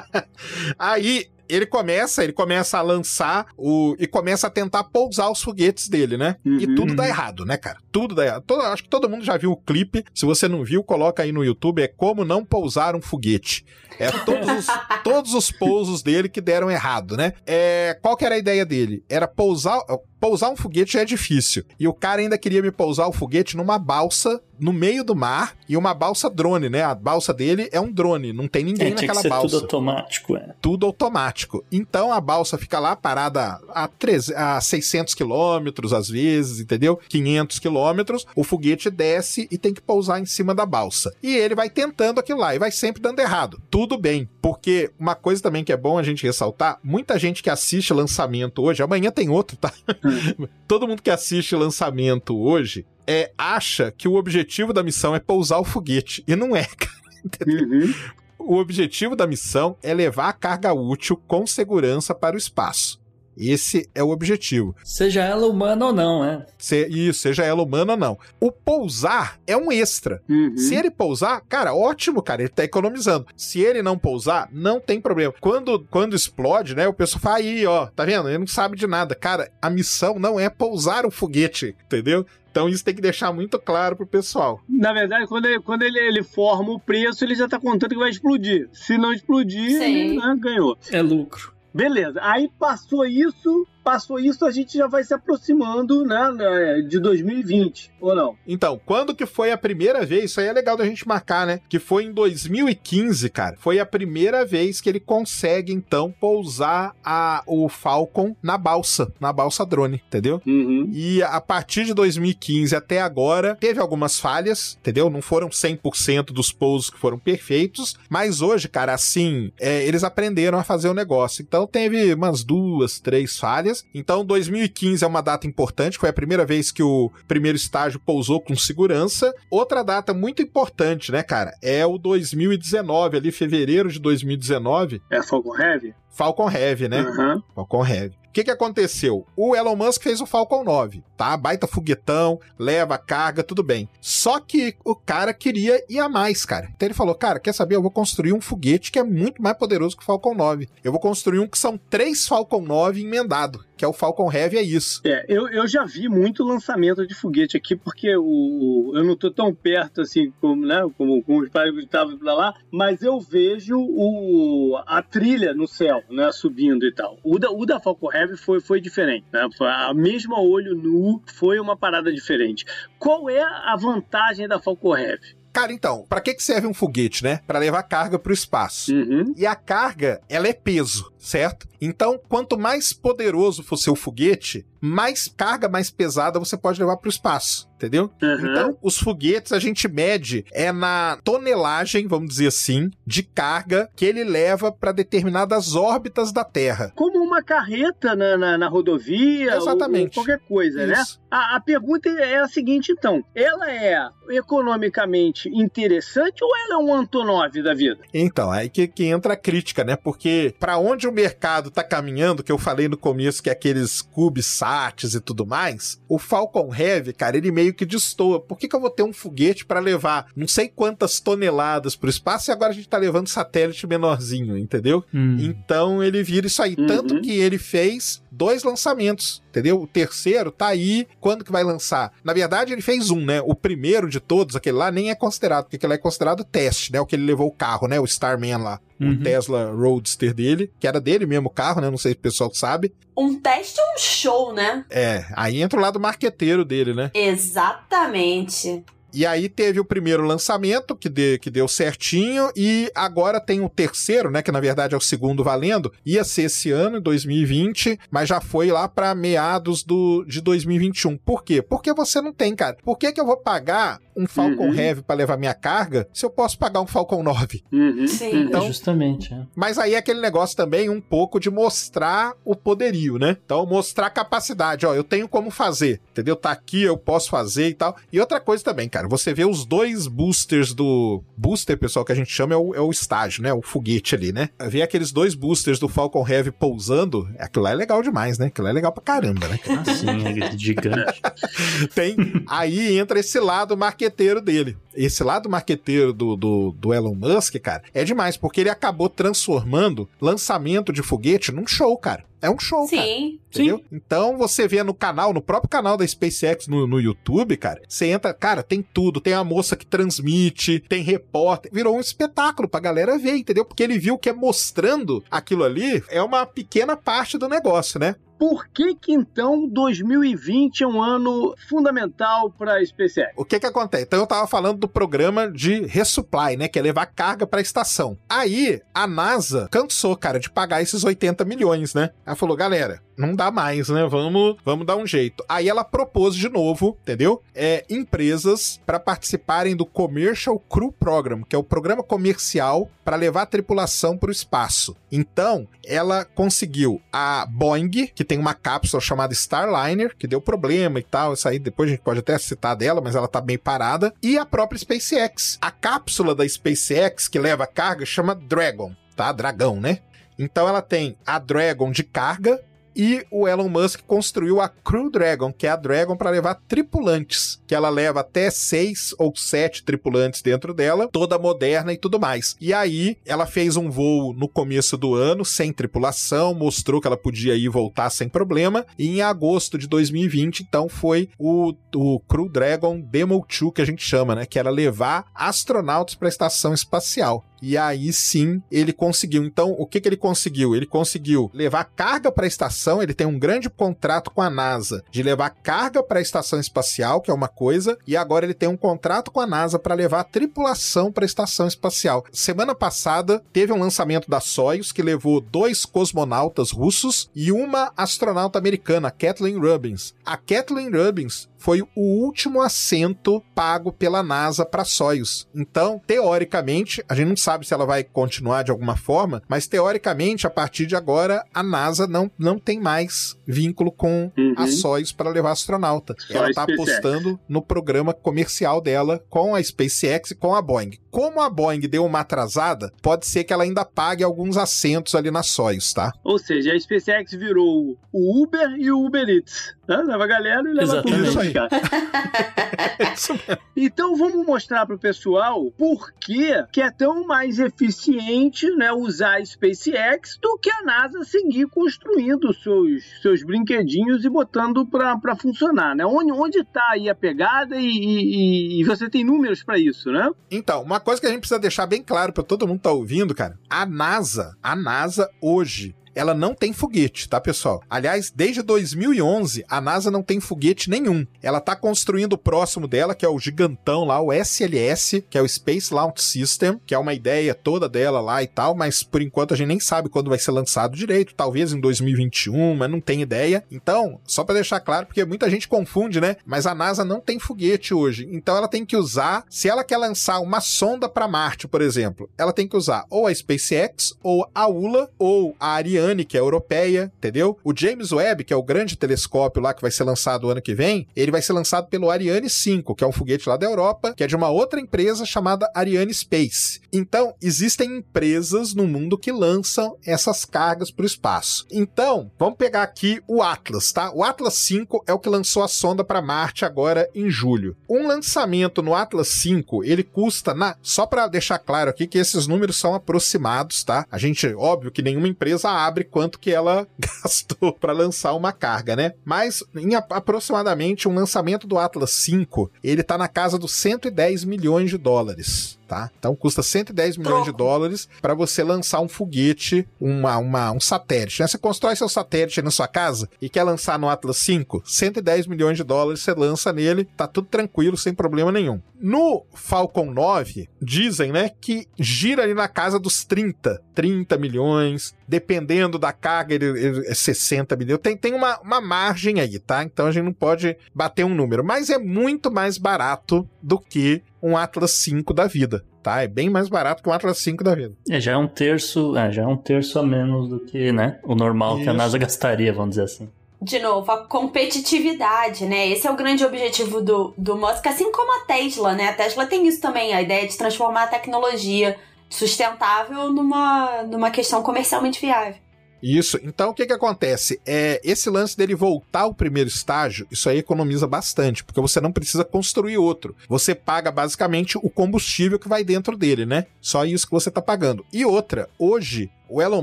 Aí ele começa, ele começa a lançar o e começa a tentar pousar os foguetes dele, né? E Uhum. tudo dá errado, né, cara? Tudo dá errado. Todo- acho que todo mundo já viu o clipe. Se você não viu, coloca aí no YouTube. É como não pousar um foguete. É todos os, todos os pousos dele que deram errado, né? É, qual que era a ideia dele? Era pousar. Pousar um foguete já é difícil. E o cara ainda queria me pousar o foguete numa balsa no meio do mar e uma balsa drone, né? A balsa dele é um drone, não tem ninguém É, tinha que naquela ser balsa tudo automático, é. tudo automático. Então a balsa fica lá parada a, 300, a 600 quilômetros às vezes, entendeu? 500 quilômetros. O foguete desce e tem que pousar em cima da balsa. E ele vai tentando aquilo lá e vai sempre dando errado. Tudo bem, porque uma coisa também que é bom a gente ressaltar: muita gente que assiste lançamento hoje, amanhã tem outro, tá? Todo mundo que assiste lançamento hoje é acha que o objetivo da missão é pousar o foguete. E não é, cara. Uhum. O objetivo da missão é levar a carga útil com segurança para o espaço. Esse é o objetivo. Seja ela humana ou não, é. Se, isso, seja ela humana ou não. O pousar é um extra. Uhum. Se ele pousar, cara, ótimo, cara, ele tá economizando. Se ele não pousar, não tem problema. Quando, quando explode, né, o pessoal fala aí, ó, tá vendo? Ele não sabe de nada. Cara, a missão não é pousar o foguete, entendeu? Então isso tem que deixar muito claro pro pessoal. Na verdade, quando, ele, quando ele, ele forma o preço, ele já tá contando que vai explodir. Se não explodir, Sim. ele né, ganhou. É lucro. Beleza, aí passou isso, passou isso, a gente já vai se aproximando né, né, de 2020, ou não? Então, quando que foi a primeira vez? Isso aí é legal da gente marcar, né? Que foi em 2015, cara. Foi a primeira vez que ele consegue, então, pousar a, o Falcon na balsa, na balsa drone, entendeu? Uhum. E a partir de 2015 até agora, teve algumas falhas, entendeu? Não foram 100% dos pousos que foram perfeitos, mas hoje, cara, assim, é, eles aprenderam a fazer o negócio. Então teve umas duas, três falhas. Então 2015 é uma data importante, foi a primeira vez que o primeiro estágio pousou com segurança. Outra data muito importante, né, cara, é o 2019, ali fevereiro de 2019, É Falcon Heavy? Falcon Heavy, né? Aham. Falcon Heavy. O que, que aconteceu? O Elon Musk fez o Falcon 9, tá? Baita foguetão, leva carga, tudo bem. Só que o cara queria ir a mais, cara. Então ele falou: cara, quer saber? Eu vou construir um foguete que é muito mais poderoso que o Falcon 9. Eu vou construir um que são três Falcon 9 emendado, que é o Falcon Heavy, é isso. É, eu, eu já vi muito lançamento de foguete aqui, porque o, eu não tô tão perto assim como, né, como, como os pais estavam pra lá, mas eu vejo o, a trilha no céu, né, subindo e tal. O da, o da Falcon Heavy foi, foi diferente, né? A mesma olho nu foi uma parada diferente. Qual é a vantagem da Falcon Heavy? Cara, então, pra que, que serve um foguete, né? Pra levar carga pro espaço. Uhum. E a carga, ela é peso, certo? Então, quanto mais poderoso for seu foguete, mais carga mais pesada você pode levar para o espaço, entendeu? Uhum. Então, os foguetes a gente mede é na tonelagem, vamos dizer assim, de carga que ele leva para determinadas órbitas da Terra. Como uma carreta na, na, na rodovia, ou- Exatamente. ou qualquer coisa, né? Isso. A, a pergunta é a seguinte, então. Ela é economicamente interessante ou ela é um Antonov da vida? Então, aí que, que entra a crítica, né? Porque para onde o mercado tá caminhando, que eu falei no começo que é aqueles CubeSats e tudo mais, o Falcon Heavy, cara, ele meio que destoa. Por que, que eu vou ter um foguete para levar não sei quantas toneladas pro espaço e agora a gente tá levando satélite menorzinho, entendeu? Hum. Então ele vira isso aí. Uhum. Tanto que ele fez dois lançamentos entendeu? O terceiro tá aí, quando que vai lançar? Na verdade, ele fez um, né? O primeiro de todos, aquele lá, nem é considerado, porque aquele é considerado teste, né? O que ele levou o carro, né? O Starman lá. Uhum. O Tesla Roadster dele, que era dele mesmo o carro, né? Não sei se o pessoal sabe. Um teste é um show, né? É, aí entra o lado marqueteiro dele, né? Exatamente. E aí teve o primeiro lançamento, que, de, que deu certinho, e agora tem o terceiro, né? Que na verdade é o segundo valendo. Ia ser esse ano, em 2020, mas já foi lá para meados do, de 2021. Por quê? Porque você não tem, cara. Por que, que eu vou pagar um Falcon Uhum. Heavy para levar minha carga se eu posso pagar um Falcon 9? Uhum, Sim. uhum. Então- É justamente. é. Mas aí é aquele negócio também um pouco de mostrar o poderio, né? Então, mostrar a capacidade. Ó, eu tenho como fazer, entendeu? Tá aqui, eu posso fazer e tal. E outra coisa também, cara, você vê os dois boosters do. Booster, pessoal, que a gente chama é o, é o estágio, né? O foguete ali, né? Ver aqueles dois boosters do Falcon Heavy pousando, aquilo lá é legal demais, né? Aquilo lá é legal pra caramba, né? Ah, sim, é gigante. Tem. Aí entra esse lado marqueteiro dele. Esse lado marqueteiro do, do, do Elon Musk, cara, é demais, porque ele acabou transformando lançamento de foguete num show, cara. É um show, cara. Sim. Entendeu? Então você vê no canal, no próprio canal da SpaceX no, no YouTube, cara, você entra, cara, tem tudo. Tem a moça que transmite, tem repórter. Virou um espetáculo pra galera ver, entendeu? Porque ele viu que é mostrando aquilo ali é uma pequena parte do negócio, né? Por que que então 2020 é um ano fundamental para a SpaceX? O que que acontece? Então eu tava falando do programa de resupply, né? Que é levar carga pra estação. Aí a NASA cansou, cara, de pagar esses 80 milhões, né? Ela falou, galera, não dá mais, né? Vamos, vamos dar um jeito. Aí ela propôs de novo, entendeu? É, empresas para participarem do Commercial Crew Program, que é o programa comercial para levar a tripulação para o espaço. Então, ela conseguiu a Boeing, que tem uma cápsula chamada Starliner, que deu problema e tal. Isso aí depois a gente pode até citar dela, mas ela tá bem parada. E a própria SpaceX. A cápsula da SpaceX que leva carga chama Dragon, tá? Dragão, né? Então ela tem a Dragon de carga e o Elon Musk construiu a Crew Dragon, que é a Dragon para levar tripulantes, que ela leva até seis ou sete tripulantes dentro dela, toda moderna e tudo mais. E aí ela fez um voo no começo do ano sem tripulação, mostrou que ela podia ir e voltar sem problema. E em agosto de 2020, então foi o, o Crew Dragon Demo 2 que a gente chama, né, que era levar astronautas para a estação espacial. E aí sim ele conseguiu. Então, o que, que ele conseguiu? Ele conseguiu levar carga para a estação. Ele tem um grande contrato com a NASA de levar carga para a estação espacial, que é uma coisa. E agora ele tem um contrato com a NASA para levar a tripulação para a estação espacial. Semana passada teve um lançamento da Soyuz que levou dois cosmonautas russos e uma astronauta americana, Kathleen Rubins. A Kathleen Rubins foi o último assento pago pela NASA para Soyuz. Então, teoricamente, a gente não sabe se ela vai continuar de alguma forma, mas teoricamente, a partir de agora, a NASA não, não tem mais vínculo com Uhum. a Soyuz para levar astronauta. Só ela está apostando no programa comercial dela com a SpaceX e com a Boeing. Como a Boeing deu uma atrasada, pode ser que ela ainda pague alguns assentos ali na Soyuz, tá? Ou seja, a SpaceX virou o Uber e o Uber Eats. Né? Leva a galera e leva Exatamente. comida Isso aí. Isso. Então vamos mostrar pro pessoal por que, que é tão mais eficiente né, usar a SpaceX do que a NASA seguir construindo seus, seus brinquedinhos e botando para funcionar. Né? Onde, onde tá aí a pegada e, e- e você tem números para isso, né? Então, uma coisa que a gente precisa deixar bem claro para todo mundo que tá ouvindo, cara, a NASA, a NASA hoje ela não tem foguete, tá, pessoal? Aliás, desde 2011, a NASA não tem foguete nenhum. Ela tá construindo o próximo dela, que é o gigantão lá, o SLS, que é o Space Launch System, que é uma ideia toda dela lá e tal, mas por enquanto a gente nem sabe quando vai ser lançado direito, talvez em 2021, mas não tem ideia. Então, só para deixar claro, porque muita gente confunde, né? Mas a NASA não tem foguete hoje. Então ela tem que usar, se ela quer lançar uma sonda para Marte, por exemplo, ela tem que usar ou a SpaceX, ou a ULA, ou a Ariane, que é europeia, entendeu? O James Webb, que é o grande telescópio lá que vai ser lançado ano que vem, ele vai ser lançado pelo Ariane 5, que é um foguete lá da Europa, que é de uma outra empresa chamada Ariane Space. Então, existem empresas no mundo que lançam essas cargas para o espaço. Então, vamos pegar aqui o Atlas, tá? O Atlas 5 é o que lançou a sonda para Marte agora em julho. Um lançamento no Atlas 5, ele custa na, só para deixar claro aqui que esses números são aproximados, tá? A gente, óbvio que nenhuma empresa abre sabe quanto que ela gastou para lançar uma carga, né? Mas em aproximadamente um lançamento do Atlas 5, ele tá na casa dos 110 milhões de dólares. Tá? Então custa 110 milhões de dólares para você lançar um foguete, uma, uma, um satélite. Né? Você constrói seu satélite na sua casa e quer lançar no Atlas 5, 110 milhões de dólares você lança nele, tá tudo tranquilo, sem problema nenhum. No Falcon 9, dizem, né, que gira ali na casa dos 30, 30 milhões, dependendo da carga, ele, ele é 60 milhões. Tem, tem uma, uma margem aí, tá? Então a gente não pode bater um número, mas é muito mais barato do que um Atlas 5 da vida. Tá, é bem mais barato que um Atlas 5 da vida. É, já é um terço, é, já é um terço a menos do que, né, o normal Isso. que a NASA gastaria, vamos dizer assim de novo, a competitividade, né? Esse é o grande objetivo do, do Musk, assim como a Tesla, né? A Tesla tem isso também, a ideia de transformar a tecnologia sustentável numa, numa questão comercialmente viável. Isso. Então o que que acontece? É esse lance dele voltar ao primeiro estágio, isso aí economiza bastante, porque você não precisa construir outro. Você paga basicamente o combustível que vai dentro dele, né? Só isso que você tá pagando. E outra, hoje o Elon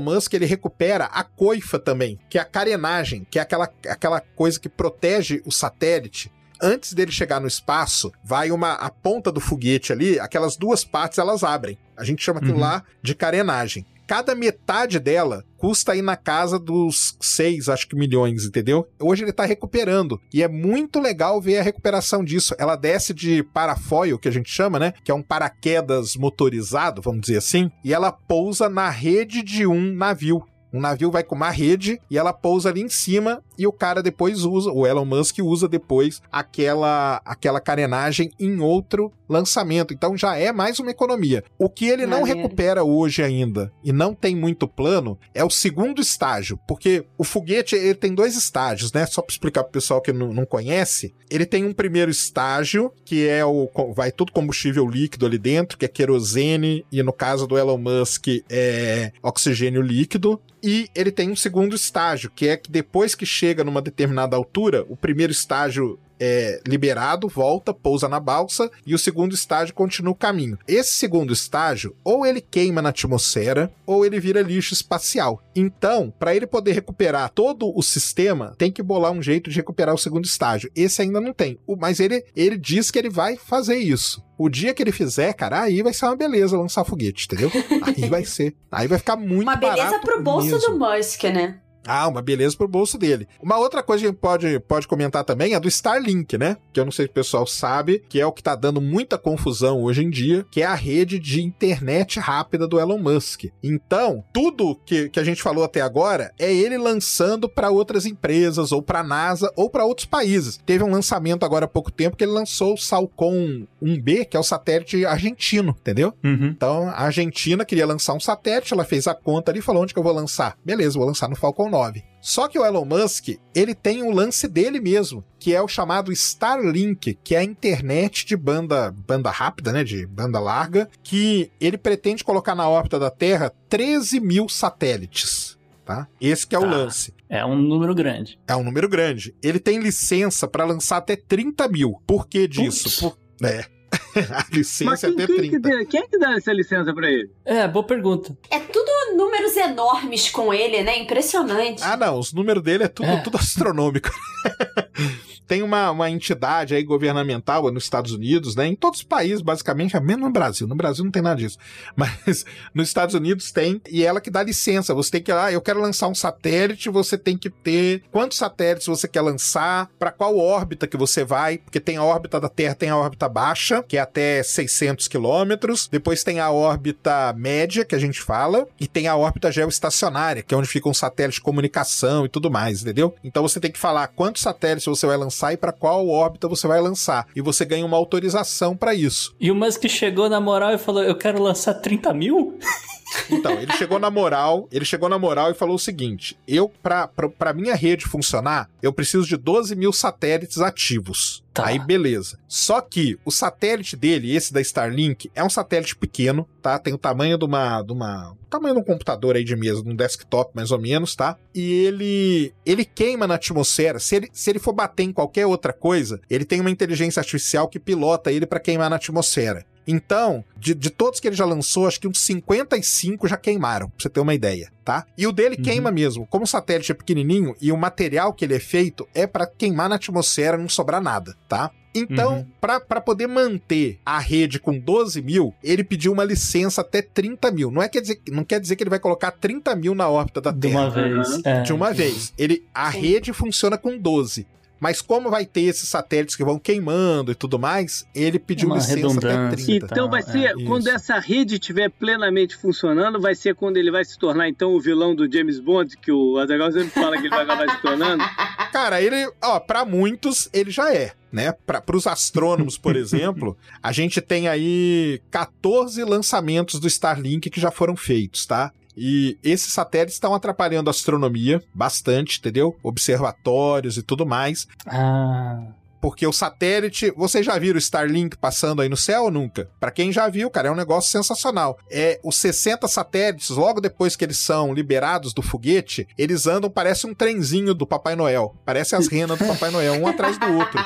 Musk ele recupera a coifa também, que é a carenagem, que é aquela, aquela coisa que protege o satélite antes dele chegar no espaço, vai uma a ponta do foguete ali, aquelas duas partes elas abrem. A gente chama aquilo uhum. lá de carenagem cada metade dela custa aí na casa dos 6, acho que milhões, entendeu? Hoje ele tá recuperando. E é muito legal ver a recuperação disso. Ela desce de parafoil, que a gente chama, né? Que é um paraquedas motorizado, vamos dizer assim, e ela pousa na rede de um navio. Um navio vai com uma rede e ela pousa ali em cima e o cara depois usa, o Elon Musk usa depois aquela aquela carenagem em outro lançamento. Então já é mais uma economia. O que ele não recupera hoje ainda e não tem muito plano é o segundo estágio, porque o foguete ele tem dois estágios, né? Só para explicar pro pessoal que não, não conhece, ele tem um primeiro estágio que é o vai tudo combustível líquido ali dentro, que é querosene e no caso do Elon Musk é oxigênio líquido. E ele tem um segundo estágio, que é que depois que chega numa determinada altura, o primeiro estágio é liberado, volta, pousa na balsa e o segundo estágio continua o caminho. Esse segundo estágio, ou ele queima na atmosfera, ou ele vira lixo espacial. Então, para ele poder recuperar todo o sistema, tem que bolar um jeito de recuperar o segundo estágio. Esse ainda não tem. Mas ele, ele diz que ele vai fazer isso. O dia que ele fizer, cara, aí vai ser uma beleza lançar foguete, entendeu? Aí vai ser. Aí vai ficar muito Uma beleza pro bolso mesmo. do Musk, né? Ah, uma beleza pro bolso dele. Uma outra coisa que a gente pode, pode comentar também é do Starlink, né? Que eu não sei se o pessoal sabe, que é o que tá dando muita confusão hoje em dia, que é a rede de internet rápida do Elon Musk. Então, tudo que, que a gente falou até agora é ele lançando para outras empresas, ou para NASA, ou para outros países. Teve um lançamento agora há pouco tempo que ele lançou o Salcom 1B, que é o satélite argentino, entendeu? Uhum. Então, a Argentina queria lançar um satélite, ela fez a conta ali e falou: onde que eu vou lançar? Beleza, vou lançar no Falcon 9. Só que o Elon Musk, ele tem um lance dele mesmo, que é o chamado Starlink, que é a internet de banda, banda rápida, né, de banda larga, que ele pretende colocar na órbita da Terra 13 mil satélites. Tá? Esse que é tá. o lance. É um número grande. É um número grande. Ele tem licença para lançar até 30 mil. Por que disso? Por... É, a licença Mas quem, é até 30. Quem, quem é que dá essa licença pra ele? É, boa pergunta. É tudo números enormes com ele, né? Impressionante. Ah, não. Os números dele é tudo, é. tudo astronômico. tem uma, uma entidade aí governamental nos Estados Unidos, né? Em todos os países, basicamente, é menos no Brasil. No Brasil não tem nada disso. Mas nos Estados Unidos tem, e ela que dá licença. Você tem que, ah, eu quero lançar um satélite, você tem que ter quantos satélites você quer lançar, para qual órbita que você vai, porque tem a órbita da Terra, tem a órbita baixa, que é até 600 quilômetros. Depois tem a órbita média, que a gente fala, e tem a órbita geoestacionária, que é onde fica um satélite de comunicação e tudo mais, entendeu? Então você tem que falar quantos satélites você vai lançar lançar e para qual órbita você vai lançar. E você ganha uma autorização para isso. E o Musk chegou na moral e falou: Eu quero lançar 30 mil? Então, ele chegou na moral, ele chegou na moral e falou o seguinte: eu, pra, pra, pra minha rede funcionar, eu preciso de 12 mil satélites ativos. Tá. Aí, beleza. Só que o satélite dele, esse da Starlink, é um satélite pequeno, tá? Tem o tamanho de uma. De uma tamanho de um computador aí de mesa, de um desktop mais ou menos, tá? E ele ele queima na atmosfera. Se ele, se ele for bater em qualquer outra coisa, ele tem uma inteligência artificial que pilota ele para queimar na atmosfera. Então, de, de todos que ele já lançou, acho que uns 55 já queimaram, pra você ter uma ideia, tá? E o dele Uhum. queima mesmo. Como o satélite é pequenininho e o material que ele é feito é para queimar na atmosfera, não sobrar nada, tá? Então, Uhum. pra para poder manter a rede com 12 mil, ele pediu uma licença até 30 mil. Não, é quer dizer, não quer dizer que ele vai colocar 30 mil na órbita da De Terra uma vez. é. de uma vez. Ele, a Sim. rede funciona com 12. Mas como vai ter esses satélites que vão queimando e tudo mais, ele pediu Uma licença até redundância. 30. Então vai ser, é, quando isso. essa rede estiver plenamente funcionando, vai ser quando ele vai se tornar então o vilão do James Bond, que o Azaghal sempre fala que ele vai acabar se tornando. Cara, ele, ó, pra muitos ele já é, né? Para os astrônomos, por exemplo, a gente tem aí 14 lançamentos do Starlink que já foram feitos, tá? E esses satélites estão atrapalhando a astronomia bastante, entendeu? Observatórios e tudo mais. Ah. Porque o satélite, vocês já viram o Starlink passando aí no céu ou nunca? Pra quem já viu, cara, é um negócio sensacional. É os 60 satélites, logo depois que eles são liberados do foguete, eles andam parece um trenzinho do Papai Noel. Parece as renas do Papai Noel, um atrás do outro.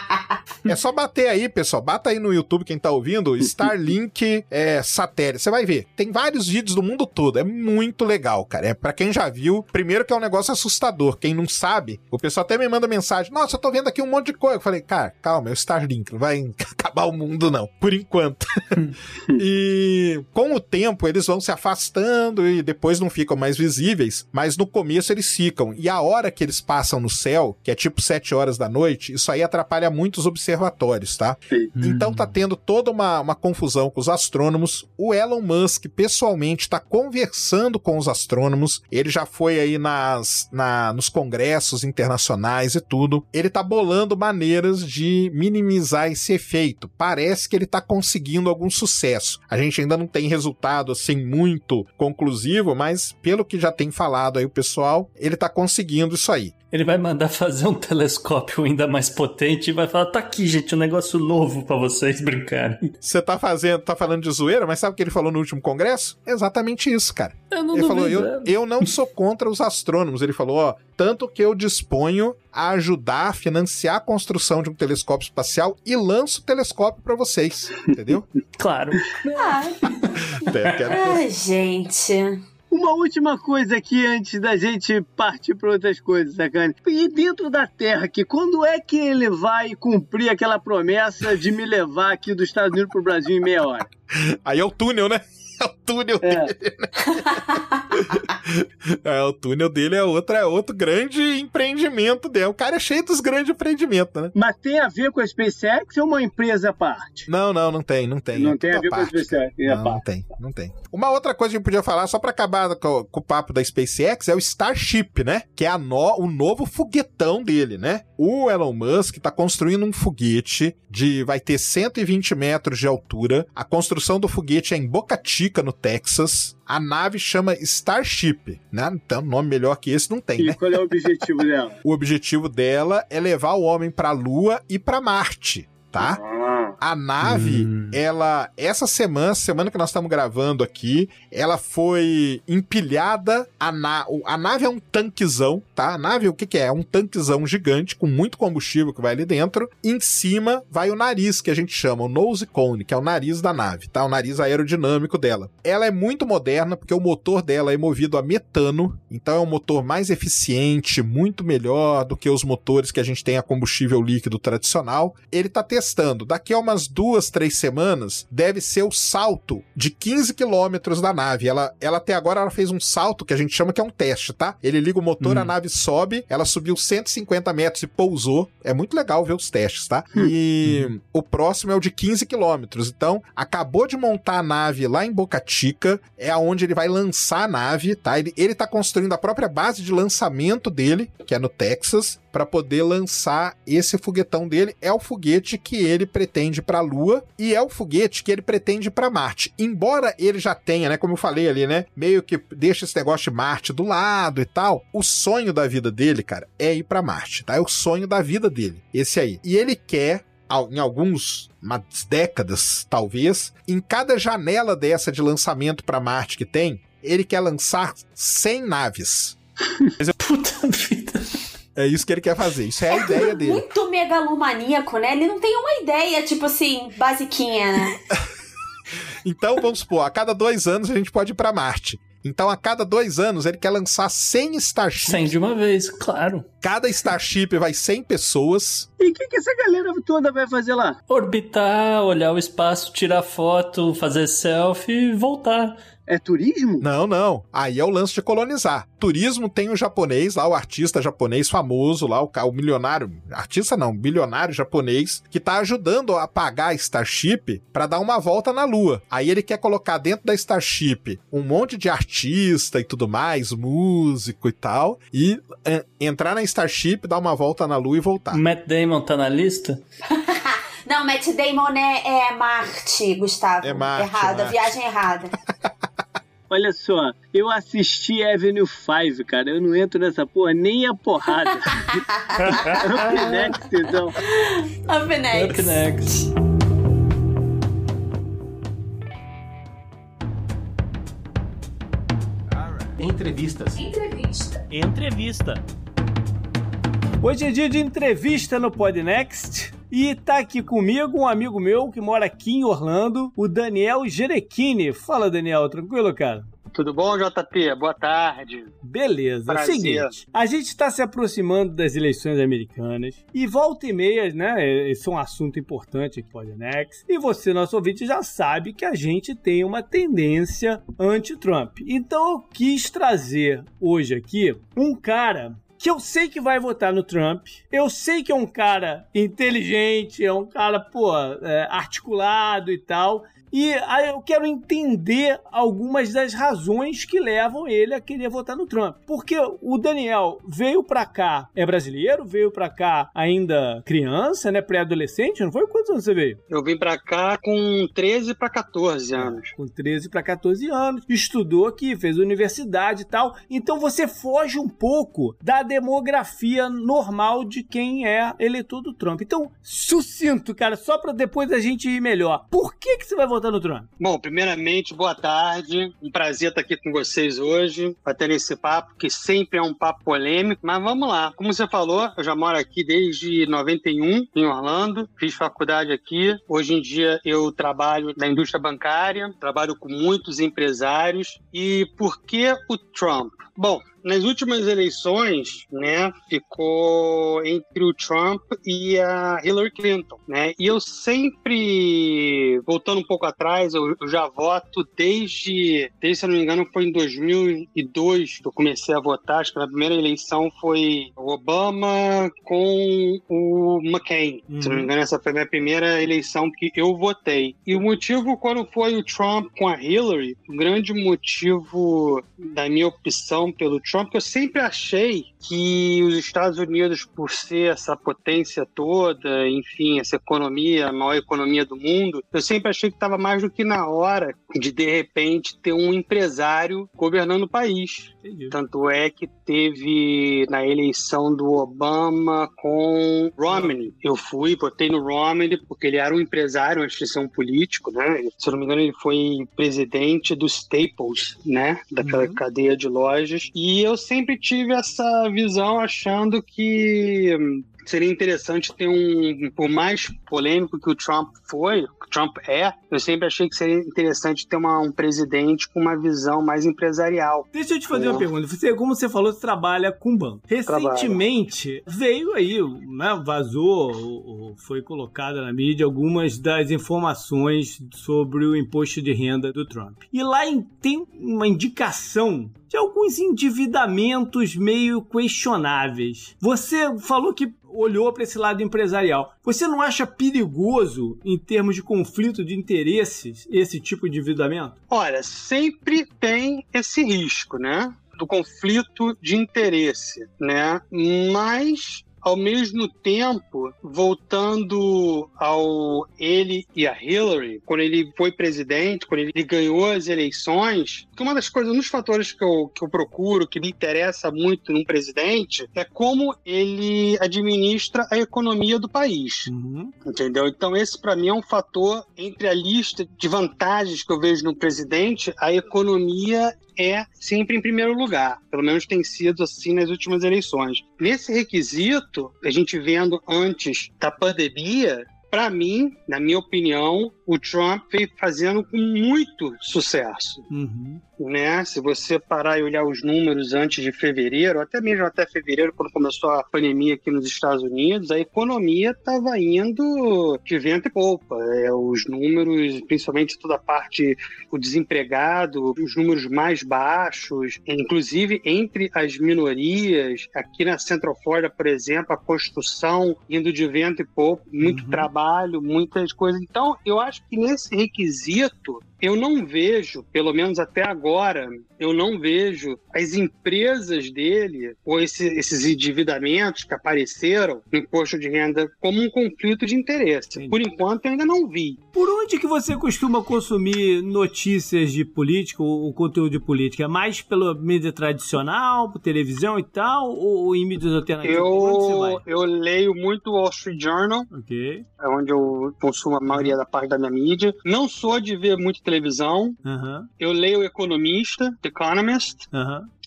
É só bater aí, pessoal. Bata aí no YouTube quem tá ouvindo, Starlink é, satélite. Você vai ver. Tem vários vídeos do mundo todo. É muito legal, cara. É para quem já viu. Primeiro que é um negócio assustador. Quem não sabe, o pessoal até me manda mensagem. Nossa, eu tô vendo aqui um monte de coisa. Eu falei, cara, calma, é o Starlink. Não vai acabar o mundo, não. Por enquanto. e com o tempo eles vão se afastando e depois não ficam mais visíveis. Mas no começo eles ficam. E a hora que eles passam no céu, que é tipo 7 horas da noite, isso aí atrapalha muito os observatórios, tá? Então tá tendo toda uma, uma confusão com os astrônomos. O Elon Musk, pessoalmente, tá conversando com os astrônomos. Ele já foi aí nas, na, nos congressos internacionais e tudo. Ele tá bolando maneiras de minimizar esse efeito. Parece que ele tá conseguindo algum sucesso. A gente ainda não tem resultado assim muito conclusivo, mas pelo que já tem falado aí o pessoal, ele tá conseguindo isso aí. Ele vai mandar fazer um telescópio ainda mais potente e vai falar: tá aqui, gente, um negócio novo pra vocês brincarem. Você tá fazendo, tá falando de zoeira, mas sabe o que ele falou no último congresso? Exatamente isso, cara. Eu não Ele falou: eu, eu não sou contra os astrônomos. Ele falou: ó, tanto que eu disponho a ajudar a financiar a construção de um telescópio espacial e lanço o telescópio pra vocês. Entendeu? Claro. Ah, É, quero- ai, gente. Uma última coisa aqui antes da gente partir para outras coisas, sacane. E dentro da Terra aqui, quando é que ele vai cumprir aquela promessa de me levar aqui dos Estados Unidos pro Brasil em meia hora? Aí é o túnel, né? É o túnel É. dele. É, o túnel dele é, outra, é outro grande empreendimento dele. O cara é cheio dos grandes empreendimentos, né? Mas tem a ver com a SpaceX ou uma empresa à parte? Não, não, não tem, não tem. Não É tem a ver com a parte. SpaceX, é Não, não parte. tem, não tem. Uma outra coisa que a gente podia falar, só pra acabar com, com o papo da SpaceX, é o Starship, né? Que é no- o novo foguetão dele, né? O Elon Musk tá construindo um foguete de. vai ter 120 metros de altura. A construção do foguete é em Boca Chica, no Texas. A nave chama Starship, né? Então, nome melhor que esse não tem, E né? qual é o objetivo dela? O objetivo dela é levar o homem pra Lua e pra Marte, tá? Ah, A nave, Hum. ela, essa semana, semana que nós estamos gravando aqui, ela foi empilhada. A, na, a nave é um tanquezão, tá? A nave, o que, que é? É um tanquezão gigante com muito combustível que vai ali dentro. Em cima vai o nariz, que a gente chama, o nose cone, que é o nariz da nave, tá? O nariz aerodinâmico dela. Ela é muito moderna porque o motor dela é movido a metano, então é um motor mais eficiente, muito melhor do que os motores que a gente tem a combustível líquido tradicional. Ele tá testando. Daqui a umas duas, três semanas, deve ser o salto de 15 quilômetros da nave. Ela, ela até agora ela fez um salto que a gente chama que é um teste, tá? Ele liga o motor, Hum. a nave sobe, ela subiu 150 metros e pousou. É muito legal ver os testes, tá? E o próximo é o de 15 quilômetros. Então, acabou de montar a nave lá em Boca Chica, é aonde ele vai lançar a nave, tá? Ele, ele tá construindo a própria base de lançamento dele, que é no Texas, para poder lançar esse foguetão dele. É o foguete que ele pretende para a Lua e é o foguete que ele pretende para Marte. Embora ele já tenha, né, como eu falei ali, né, meio que deixa esse negócio de Marte do lado e tal, o sonho da vida dele, cara, é ir para Marte, tá? É o sonho da vida dele, esse aí. E ele quer em alguns umas décadas, talvez, em cada janela dessa de lançamento para Marte que tem, ele quer lançar 100 naves. Puta vida. É isso que ele quer fazer. Isso é a ideia dele. Muito megalomaníaco, né? Ele não tem uma ideia, tipo assim, basiquinha, né? Então, vamos supor, a cada dois anos a gente pode ir pra Marte. Então, a cada dois anos, ele quer lançar 100 Starships. 100 de uma vez, claro. Cada Starship vai 100 pessoas. E o que, que essa galera toda vai fazer lá? Orbitar, olhar o espaço, tirar foto, fazer selfie e voltar. É turismo? Não, não. Aí é o lance de colonizar. Turismo tem o japonês lá, o artista japonês famoso lá, o, o milionário. Artista não, bilionário japonês, que tá ajudando a pagar a Starship para dar uma volta na Lua. Aí ele quer colocar dentro da Starship um monte de artista e tudo mais, músico e tal, e é, entrar na Starship, dar uma volta na Lua e voltar. Matt Damon tá na lista? Não, Matt Damon é, é Marte, Gustavo. É Marte, Errado, a Marte. viagem errada. Olha só, eu assisti Avenue 5, cara. Eu não entro nessa porra nem a porrada. Up next, então. Up next. Up next. Entrevistas. Entrevista. Hoje é dia de entrevista no Podnext. E tá aqui comigo um amigo meu que mora aqui em Orlando, o Daniel Gerequini. Fala, Daniel, tranquilo, cara? Tudo bom, JP? Boa tarde. Beleza. É o Prazer. seguinte, a gente está se aproximando das eleições americanas e volta e meia, né? Esse é um assunto importante aqui no Podnext. E você, nosso ouvinte, já sabe que a gente tem uma tendência anti-Trump. Então eu quis trazer hoje aqui um cara que eu sei que vai votar no Trump. Eu sei que é um cara inteligente, é um cara, pô, é, articulado e tal. E aí eu quero entender algumas das razões que levam ele a querer votar no Trump. Porque o Daniel veio pra cá, é brasileiro, veio pra cá ainda criança, né, pré-adolescente, não foi? Quantos anos você veio? Eu vim pra cá com 13 para 14 anos. Com 13 para 14 anos, estudou aqui, fez universidade e tal. Então você foge um pouco da demografia normal de quem é eleitor do Trump. Então, sucinto, cara, só pra depois a gente ir melhor. Por que que você vai votar Bom, primeiramente, boa tarde. Um prazer estar aqui com vocês hoje, para ter esse papo, que sempre é um papo polêmico. Mas vamos lá. Como você falou, eu já moro aqui desde 91, em Orlando. Fiz faculdade aqui. Hoje em dia eu trabalho na indústria bancária, trabalho com muitos empresários. E por que o Trump? Bom, nas últimas eleições, né, ficou entre o Trump e a Hillary Clinton, né? E eu sempre, voltando um pouco atrás, eu, eu já voto desde, desde, se eu não me engano, foi em 2002 que eu comecei a votar. Acho que na primeira eleição foi o Obama com o McCain. Se eu não me engano, essa foi a minha primeira eleição que eu votei. E o motivo, quando foi o Trump com a Hillary, o grande motivo da minha opção pelo Trump, que eu sempre achei que os Estados Unidos, por ser essa potência toda, enfim, essa economia, a maior economia do mundo, eu sempre achei que estava mais do que na hora de, de repente, ter um empresário governando o país. Entendi. Tanto é que teve na eleição do Obama com Romney. Eu fui, votei no Romney porque ele era um empresário antes de ser um político, né? Se eu não me engano, ele foi presidente do Staples, né? Daquela Uhum. cadeia de lojas. E eu sempre tive essa visão achando que hum, seria interessante ter um, por mais polêmico que o Trump foi, que o Trump é, eu sempre achei que seria interessante ter uma- um presidente com uma visão mais empresarial. Deixa eu te fazer É. uma pergunta. Você, como você falou, você trabalha com banco. Trabalho. Recentemente veio aí, né, vazou, ou- ou foi colocada na mídia algumas das informações sobre o imposto de renda do Trump. E lá em- tem uma indicação de alguns endividamentos meio questionáveis. Você falou que olhou para esse lado empresarial. Você não acha perigoso, em termos de conflito de interesses, esse tipo de endividamento? Olha, sempre tem esse risco, né? Do conflito de interesse, né? Mas ao mesmo tempo, voltando ao ele e a Hillary, quando ele foi presidente, quando ele ganhou as eleições, que uma das coisas, um dos fatores que eu, que eu procuro, que me interessa muito num presidente, é como ele administra a economia do país. Uhum. Entendeu? Então, esse para mim é um fator entre a lista de vantagens que eu vejo no presidente, a economia é sempre em primeiro lugar. Pelo menos tem sido assim nas últimas eleições. Nesse requisito, a gente vendo antes da pandemia, para mim, na minha opinião, o Trump veio fazendo com muito sucesso. Uhum. Né? Se você parar e olhar os números antes de fevereiro, até mesmo até fevereiro, quando começou a pandemia aqui nos Estados Unidos, a economia estava indo de vento e polpa. É, os números, principalmente toda a parte, o desempregado, os números mais baixos, inclusive entre as minorias, aqui na Central Florida, por exemplo, a construção indo de vento e polpa, muito Uhum. trabalho, muitas coisas. Então, eu acho que nesse requisito, eu não vejo, pelo menos até agora, eu não vejo as empresas dele, ou esse- esses endividamentos que apareceram no imposto de renda, como um conflito de interesse. Entendi. Por enquanto, eu ainda não vi. Por onde que você costuma consumir notícias de política ou, ou conteúdo de política? É mais pela mídia tradicional, por televisão e tal, ou, ou em mídias alternativas? Eu, eu leio muito o Wall Street Journal, Ok. é onde eu consumo a maioria da parte da minha mídia. Não sou de ver muito televisão. Aham, Eu leio o Economista, Economist,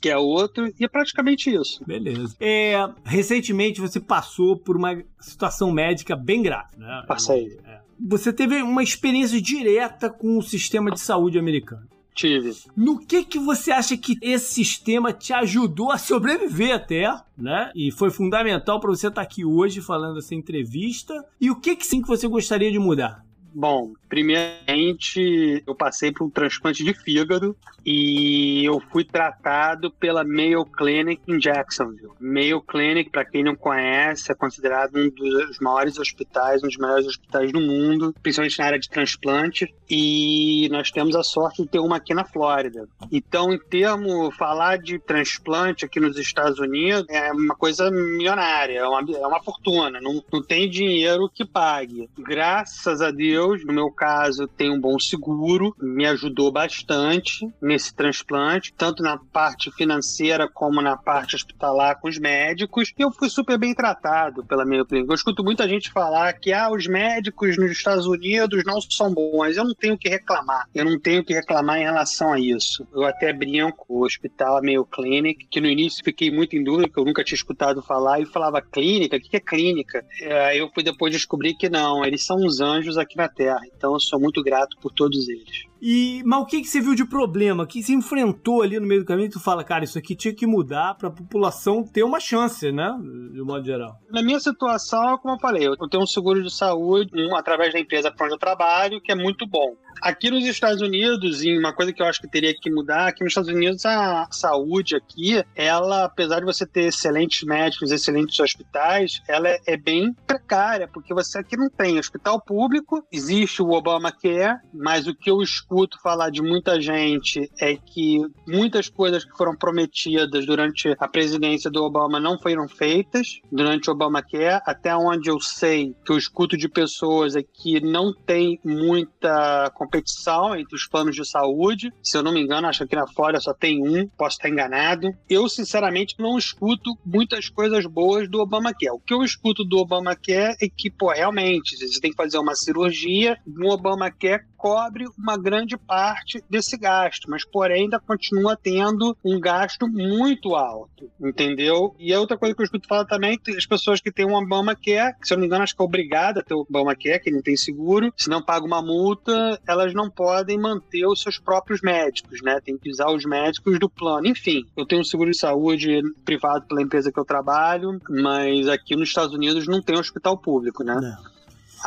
que é outro, e é praticamente isso. Beleza. É, recentemente você passou por uma situação médica bem grave, né? Passei. É. Você teve uma experiência direta com o sistema de saúde americano. Tive. No que que você acha que esse sistema te ajudou a sobreviver até, né? E foi fundamental para você estar aqui hoje falando essa entrevista. E o que que sim que você gostaria de mudar? Bom, primeiramente eu passei por um transplante de fígado e eu fui tratado pela Mayo Clinic em Jacksonville. Mayo Clinic, para quem não conhece, é considerado um dos maiores hospitais, um dos melhores hospitais do mundo, principalmente na área de transplante. E nós temos a sorte de ter uma aqui na Flórida. Então, em termo falar de transplante aqui nos Estados Unidos é uma coisa milionária, é uma, é uma fortuna. Não, não tem dinheiro que pague. Graças a Deus, no meu caso, tem um bom seguro, me ajudou bastante nesse transplante, tanto na parte financeira como na parte hospitalar com os médicos. Eu fui super bem tratado pela minha clínica. Eu escuto muita gente falar que ah, os médicos nos Estados Unidos não são bons. Eu não tenho o que reclamar. Eu não tenho o que reclamar em relação a isso. Eu até brinco o hospital Mayo Clinic, que no início fiquei muito em dúvida, que eu nunca tinha escutado falar, e falava clínica, o que é clínica? É, eu fui depois descobrir que não, eles são uns anjos aqui na Terra. Então eu sou muito grato por todos eles. E, mas o que, que você viu de problema? O que você enfrentou ali no meio do caminho? Tu fala, cara, isso aqui tinha que mudar para a população ter uma chance, né? De modo geral. Na minha situação, como eu falei, eu tenho um seguro de saúde um, através da empresa para onde eu trabalho, que é muito bom. Aqui nos Estados Unidos, e uma coisa que eu acho que teria que mudar, aqui nos Estados Unidos a saúde aqui, ela, apesar de você ter excelentes médicos, excelentes hospitais, ela é, bem precária, porque você aqui não tem hospital público, existe o Obamacare, mas o que eu escuto falar de muita gente é que muitas coisas que foram prometidas durante a presidência do Obama não foram feitas durante o Obamacare, até onde eu sei que eu escuto de pessoas é que não tem muita competição entre os planos de saúde. Se eu não me engano, acho que na Flórida só tem um, posso estar enganado. Eu, sinceramente, não escuto muitas coisas boas do Obamacare. O que eu escuto do Obamacare é que, pô, realmente, você tem que fazer uma cirurgia, o Obamacare cobre uma grande parte desse gasto, mas porém ainda continua tendo um gasto muito alto, entendeu? E a outra coisa que eu escuto falar também, as pessoas que têm um Obamacare, que se eu não me engano acho que é obrigada a ter o Obamacare, que não tem seguro, se não paga uma multa, elas não podem manter os seus próprios médicos, né? Tem que usar os médicos do plano. Enfim, eu tenho um seguro de saúde privado pela empresa que eu trabalho, mas aqui nos Estados Unidos não tem hospital público, né? Não.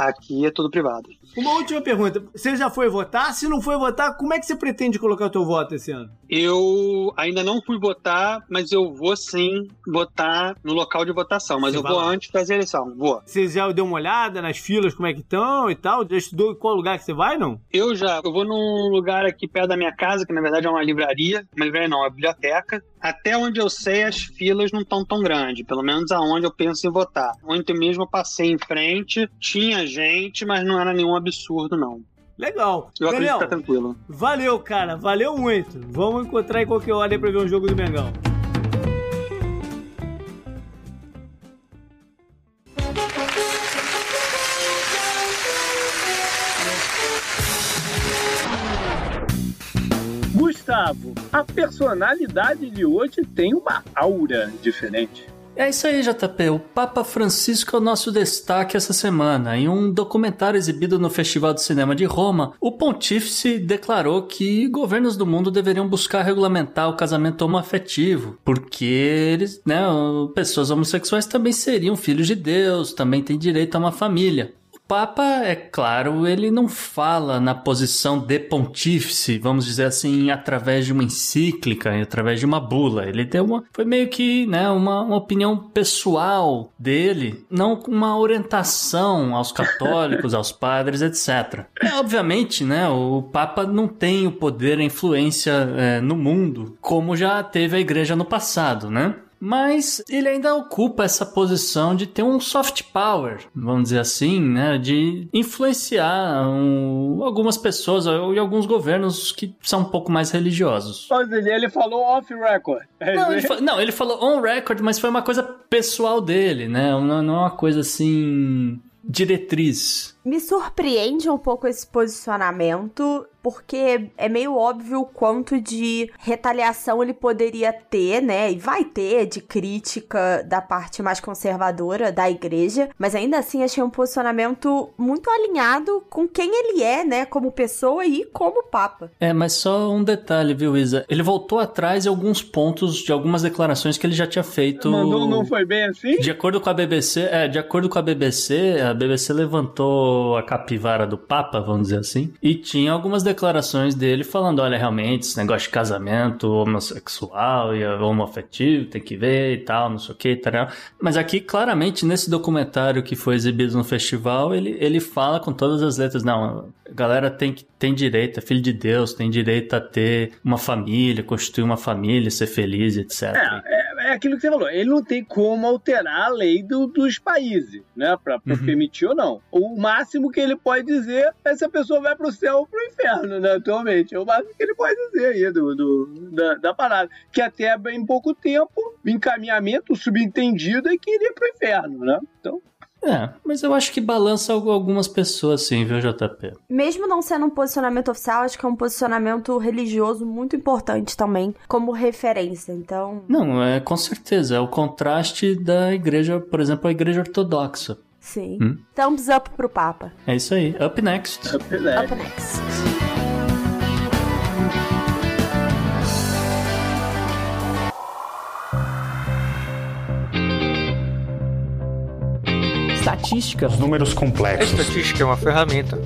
Aqui é tudo privado. Uma última pergunta. Você já foi votar? Se não foi votar, como é que você pretende colocar o teu voto esse ano? Eu ainda não fui votar, mas eu vou sim votar no local de votação. Mas Você eu vou lá? antes da eleição. Vou. Você já deu uma olhada nas filas, como é que estão e tal? Já estudou em qual lugar que você vai, não? Eu já, eu vou num lugar aqui perto da minha casa, que na verdade é uma livraria. Uma livraria não, é uma biblioteca. Até onde eu sei, as filas não estão tão grandes. Pelo menos aonde eu penso em votar. Ontem mesmo eu passei em frente, tinha gente, mas não era nenhum absurdo, não. Legal. Eu acredito Daniel, que tá tranquilo. valeu, cara. Valeu muito. Vamos encontrar em qualquer hora aí pra ver um jogo do Mengão. Gustavo, a personalidade de hoje tem uma aura diferente. É isso aí, JP. O Papa Francisco é o nosso destaque essa semana. Em um documentário exibido no Festival de Cinema de Roma, o pontífice declarou que governos do mundo deveriam buscar regulamentar o casamento homoafetivo, porque eles, né, pessoas homossexuais também seriam filhos de Deus, também têm direito a uma família. Papa, é claro, ele não fala na posição de pontífice, vamos dizer assim, através de uma encíclica, através de uma bula. Ele deu uma. Foi meio que né, uma, uma opinião pessoal dele, não uma orientação aos católicos, aos padres, etc. É, obviamente, né, o Papa não tem o poder, a influência é, no mundo, como já teve a igreja no passado, né? Mas ele ainda ocupa essa posição de ter um soft power, vamos dizer assim, né, de influenciar um, algumas pessoas e alguns governos que são um pouco mais religiosos. Mas ele falou off record. Não, ele fa não, ele falou on record, mas foi uma coisa pessoal dele, né, não, não é uma coisa assim diretriz. Me surpreende um pouco esse posicionamento porque é meio óbvio o quanto de retaliação ele poderia ter, né? E vai ter de crítica da parte mais conservadora da igreja, mas ainda assim achei um posicionamento muito alinhado com quem ele é, né? Como pessoa e como papa. É, mas só um detalhe, viu, Isa? Ele voltou atrás em alguns pontos de algumas declarações que ele já tinha feito. Não, não foi bem assim? De acordo com a BBC, é, de acordo com a BBC, a BBC levantou a capivara do papa, vamos dizer assim, e tinha algumas declarações dele falando: olha, realmente, esse negócio de casamento homossexual e homoafetivo tem que ver e tal, não sei o que, tal. Mas aqui, claramente, nesse documentário que foi exibido no festival, ele, ele fala com todas as letras: não, a galera tem, tem direito, é filho de Deus, tem direito a ter uma família, constituir uma família, ser feliz, etc. É, é, é aquilo que você falou, ele não tem como alterar a lei do, dos países, né, pra, pra uhum. permitir ou não. O máximo que ele pode dizer é se a pessoa vai pro céu ou pro inferno, né, atualmente. É o máximo que ele pode dizer aí do, do da, da, parada. Que até bem pouco tempo, encaminhamento subentendido é que iria pro inferno, né? Então, é, mas eu acho que balança algumas pessoas sim, viu, JP? Mesmo não sendo um posicionamento oficial, acho que é um posicionamento religioso muito importante também, como referência, então... Não, é com certeza, é o contraste da igreja, por exemplo, a igreja ortodoxa. Sim. Hum? Thumbs up pro Papa. É isso aí. Up next. Up next. Up next. Estatística. Os números complexos. A estatística é uma ferramenta.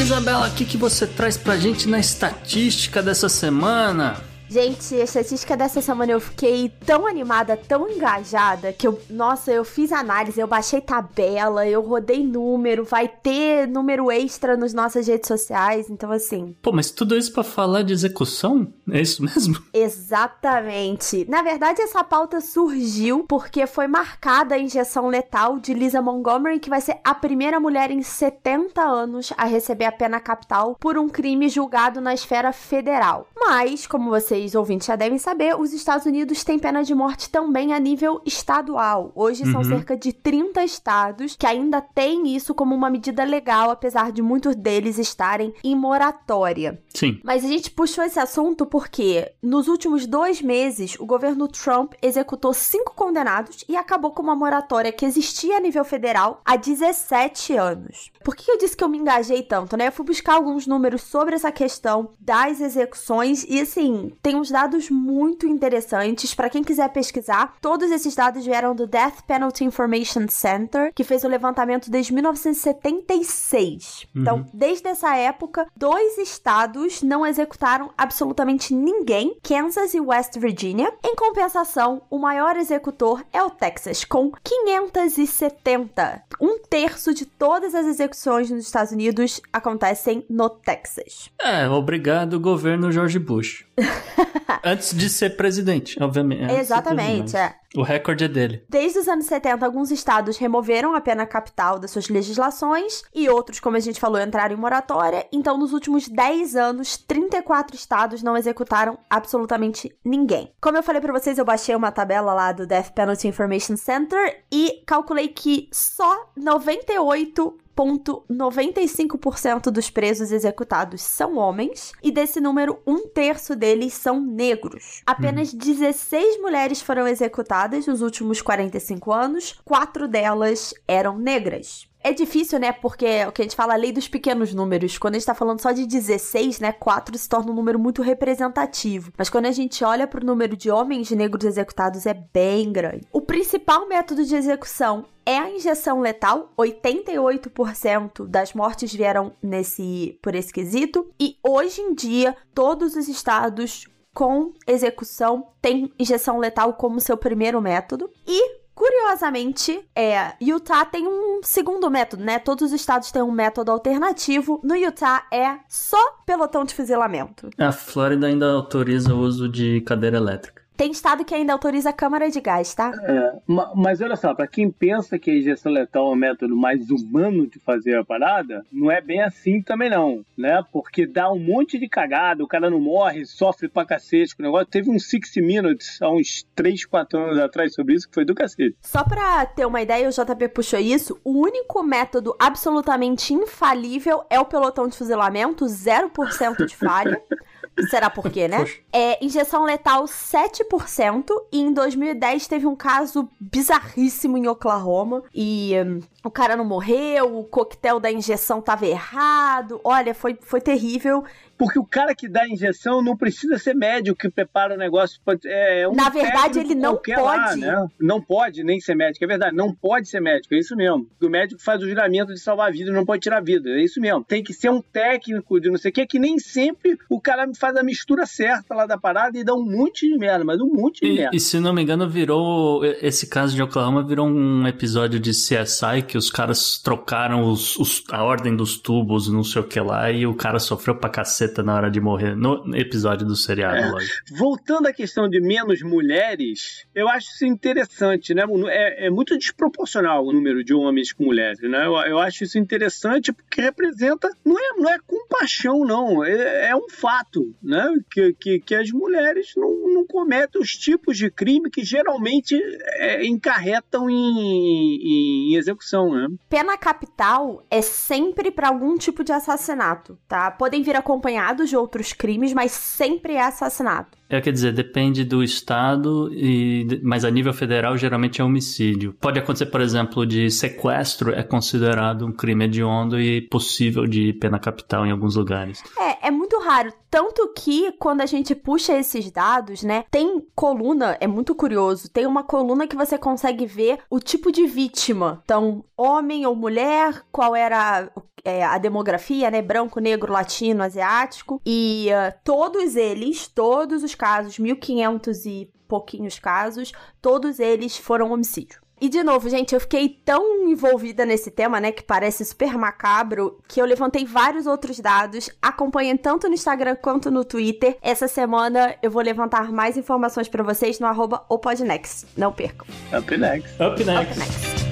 Isabela, o que, que você traz pra gente na estatística dessa semana? Gente, a estatística dessa semana eu fiquei tão animada, tão engajada, que eu, nossa, eu fiz análise, eu baixei tabela, eu rodei número, vai ter número extra nas nossas redes sociais, então assim. Pô, mas tudo isso para falar de execução? É isso mesmo? Exatamente. Na verdade, essa pauta surgiu porque foi marcada a injeção letal de Lisa Montgomery, que vai ser a primeira mulher em 70 anos a receber a pena capital por um crime julgado na esfera federal. Mas, como você vocês ouvintes já devem saber, os Estados Unidos têm pena de morte também a nível estadual. Hoje uhum. são cerca de 30 estados que ainda têm isso como uma medida legal, apesar de muitos deles estarem em moratória. Sim. Mas a gente puxou esse assunto porque nos últimos dois meses o governo Trump executou cinco condenados e acabou com uma moratória que existia a nível federal há 17 anos. Por que eu disse que eu me engajei tanto, né? Eu fui buscar alguns números sobre essa questão das execuções e assim, tem uns dados muito interessantes para quem quiser pesquisar. Todos esses dados vieram do Death Penalty Information Center, que fez o levantamento desde 1976. Uhum. Então, desde essa época, dois estados não executaram absolutamente ninguém, Kansas e West Virginia. Em compensação, o maior executor é o Texas, com 570. Um terço de todas as execuções nos Estados Unidos acontecem no Texas. É, obrigado, governo George Bush. Antes de ser presidente, obviamente. Exatamente, é. O recorde é dele. Desde os anos 70, alguns estados removeram a pena capital das suas legislações e outros, como a gente falou, entraram em moratória. Então, nos últimos 10 anos, 34 estados não executaram absolutamente ninguém. Como eu falei para vocês, eu baixei uma tabela lá do Death Penalty Information Center e calculei que só 98 99,95% dos presos executados são homens, e desse número, um terço deles são negros. Apenas 16 mulheres foram executadas nos últimos 45 anos, quatro delas eram negras. É difícil, né? Porque o que a gente fala, a lei dos pequenos números. Quando a gente tá falando só de 16, né? 4 se torna um número muito representativo. Mas quando a gente olha pro número de homens negros executados, é bem grande. O principal método de execução é a injeção letal. 88% das mortes vieram nesse por esse quesito. E hoje em dia, todos os estados com execução têm injeção letal como seu primeiro método. E Curiosamente, é, Utah tem um segundo método, né? Todos os estados têm um método alternativo. No Utah é só pelotão de fuzilamento. A Flórida ainda autoriza o uso de cadeira elétrica. Tem estado que ainda autoriza a câmara de gás, tá? É, ma- mas olha só, pra quem pensa que a injeção letal é um método mais humano de fazer a parada, não é bem assim também não, né? Porque dá um monte de cagada, o cara não morre, sofre pra cacete com o negócio. Teve um Six Minutes há uns 3, 4 anos atrás sobre isso, que foi do cacete. Só pra ter uma ideia, o JP puxou isso. O único método absolutamente infalível é o pelotão de fuzilamento, 0% de falha. Será por quê, né? É injeção letal 7%. E em 2010 teve um caso bizarríssimo em Oklahoma. E hum, o cara não morreu, o coquetel da injeção tava errado. Olha, foi, foi terrível. Porque o cara que dá a injeção não precisa ser médico que prepara o negócio. pra- É um Na verdade, técnico ele não qualquer lá, pode. né? Não pode nem ser médico, é verdade. Não pode ser médico, é isso mesmo. O médico faz o juramento de salvar a vida e não pode tirar a vida, é isso mesmo. Tem que ser um técnico de não sei o que, que nem sempre o cara faz a mistura certa lá da parada e dá um monte de merda, mas um monte de E, merda. e se não me engano, virou. Esse caso de Oklahoma virou um episódio de CSI que os caras trocaram os- os- a ordem dos tubos, não sei o que lá, e o cara sofreu pra caceta na hora de morrer. No episódio do seriado, É. lógico. Voltando à questão de menos mulheres, eu acho isso interessante, né? É, é muito desproporcional o número de homens com mulheres, né? Eu, eu acho isso interessante porque representa, não é, não é compaixão, não, é, é um fato, né? Que, que, que as mulheres não, não cometem os tipos de crime que geralmente é, encarretam em, em execução, né? Pena capital é sempre pra algum tipo de assassinato, tá? Podem vir acompanhados de outros crimes, mas sempre é assassinato. É, quer dizer, depende do estado, e, mas a nível federal geralmente é homicídio. Pode acontecer, por exemplo, de sequestro, é considerado um crime hediondo e possível de pena capital em alguns lugares. É, é muito raro. Tanto que quando a gente puxa esses dados, né, tem coluna, é muito curioso, tem uma coluna que você consegue ver o tipo de vítima. Então, homem ou mulher, qual era é, a demografia, né? Branco, negro, latino, asiático. E ah, todos eles, todos os casos, 1500 e pouquinhos casos, todos eles foram homicídio. E de novo, gente, eu fiquei tão envolvida nesse tema, né, que parece super macabro, que eu levantei vários outros dados. Acompanhem tanto no Instagram quanto no Twitter. Essa semana eu vou levantar mais informações pra vocês no arroba opodnext. Não percam. Up next. Up next. Up next.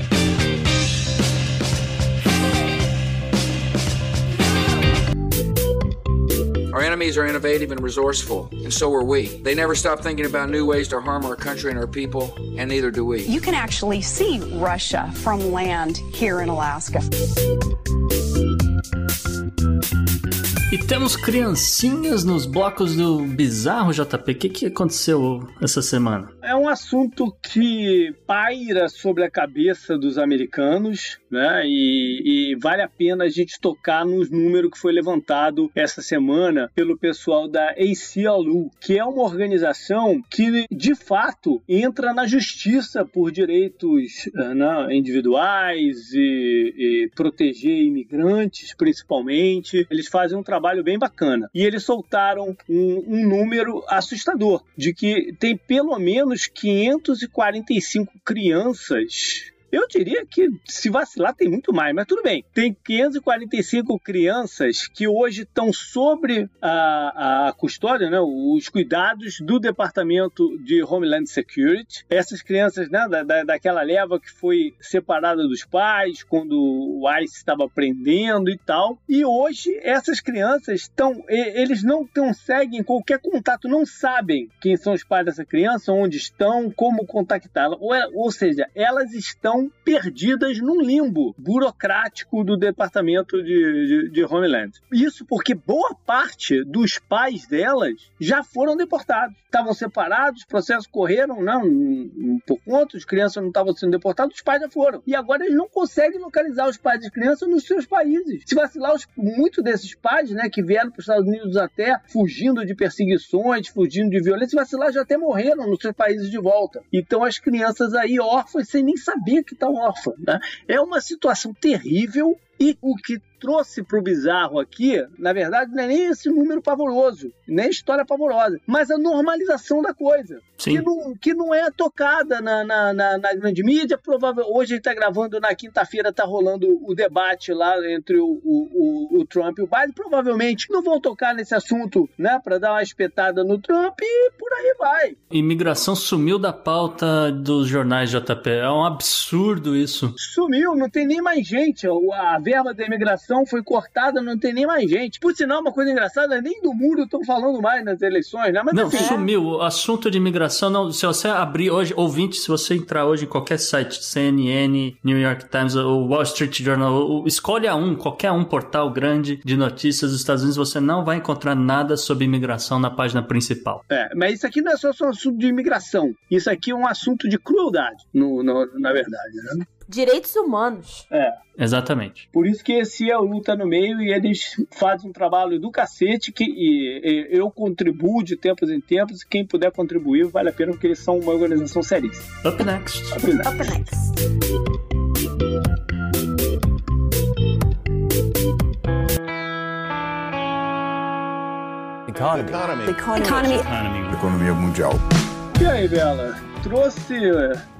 Our enemies are innovative and resourceful, and so are we. They never stop thinking about new ways to harm our country and our people, and neither do we. You can actually see Russia from land here in Alaska. E temos criancinhas nos blocos do bizarro, JP. O que, que aconteceu essa semana? É um assunto que paira sobre a cabeça dos americanos, né? E, e vale a pena a gente tocar nos números que foi levantado essa semana pelo pessoal da ACLU, que é uma organização que, de fato, entra na justiça por direitos eh, né, individuais e, e proteger imigrantes, principalmente. Eles fazem um trabalho bem bacana. E eles soltaram um, um número assustador de que tem pelo menos 545 crianças eu diria que se vacilar tem muito mais, mas tudo bem. Tem 545 crianças que hoje estão sobre a, a custódia, né, os cuidados do Departamento de Homeland Security. Essas crianças, né, da, da, daquela leva que foi separada dos pais quando o ICE estava prendendo e tal. E hoje essas crianças estão, eles não conseguem qualquer contato, não sabem quem são os pais dessa criança, onde estão, como contactá-la. Ou, ou seja, elas estão perdidas num limbo burocrático do Departamento de, de, de Homeland. Isso porque boa parte dos pais delas já foram deportados. Estavam separados, os processos correram, não, por conta, as crianças não estavam sendo deportadas, os pais já foram. E agora eles não conseguem localizar os pais das crianças nos seus países. Se vacilar, os, muito desses pais, né, que vieram para os Estados Unidos até fugindo de perseguições, fugindo de violência, se vacilar, já até morreram nos seus países de volta. Então as crianças aí órfãs sem nem saber que estão órfãs. Né? É uma situação terrível e o que trouxe para o bizarro aqui, na verdade, não é nem esse número pavoroso, nem história pavorosa, mas a normalização da coisa. Sim. Que, não, que não é tocada na, na, na, na grande mídia. Provável, hoje a gente está gravando na quinta-feira, está rolando o debate lá entre o, o, o, Trump e o Biden. Provavelmente não vão tocar nesse assunto né, para dar uma espetada no Trump e por aí vai. Imigração sumiu da pauta dos jornais JP. É um absurdo isso. Sumiu, não tem nem mais gente. A verba da imigração foi cortada, não tem nem mais gente. Por sinal, uma coisa engraçada, nem do muro estão falando mais nas eleições, né? Mas, não, assim, sumiu. O assunto de imigração, não, se você abrir hoje, ouvinte, se você entrar hoje em qualquer site, CNN, New York Times, o Wall Street Journal, escolha um, qualquer um portal grande de notícias dos Estados Unidos, você não vai encontrar nada sobre imigração na página principal. É, mas isso aqui não é só, só um assunto de imigração. Isso aqui é um assunto de crueldade, no, no na verdade, né? Direitos humanos. É. Exatamente. Por isso que esse é o Luta no Meio e eles fazem um trabalho do cacete que e, e, eu contribuo de tempos em tempos e quem puder contribuir vale a pena porque eles são uma organização seríssima. Up next. Up next. Up next. Economy. Economy. Economy. Economy. Economia mundial. E aí, Bela? Trouxe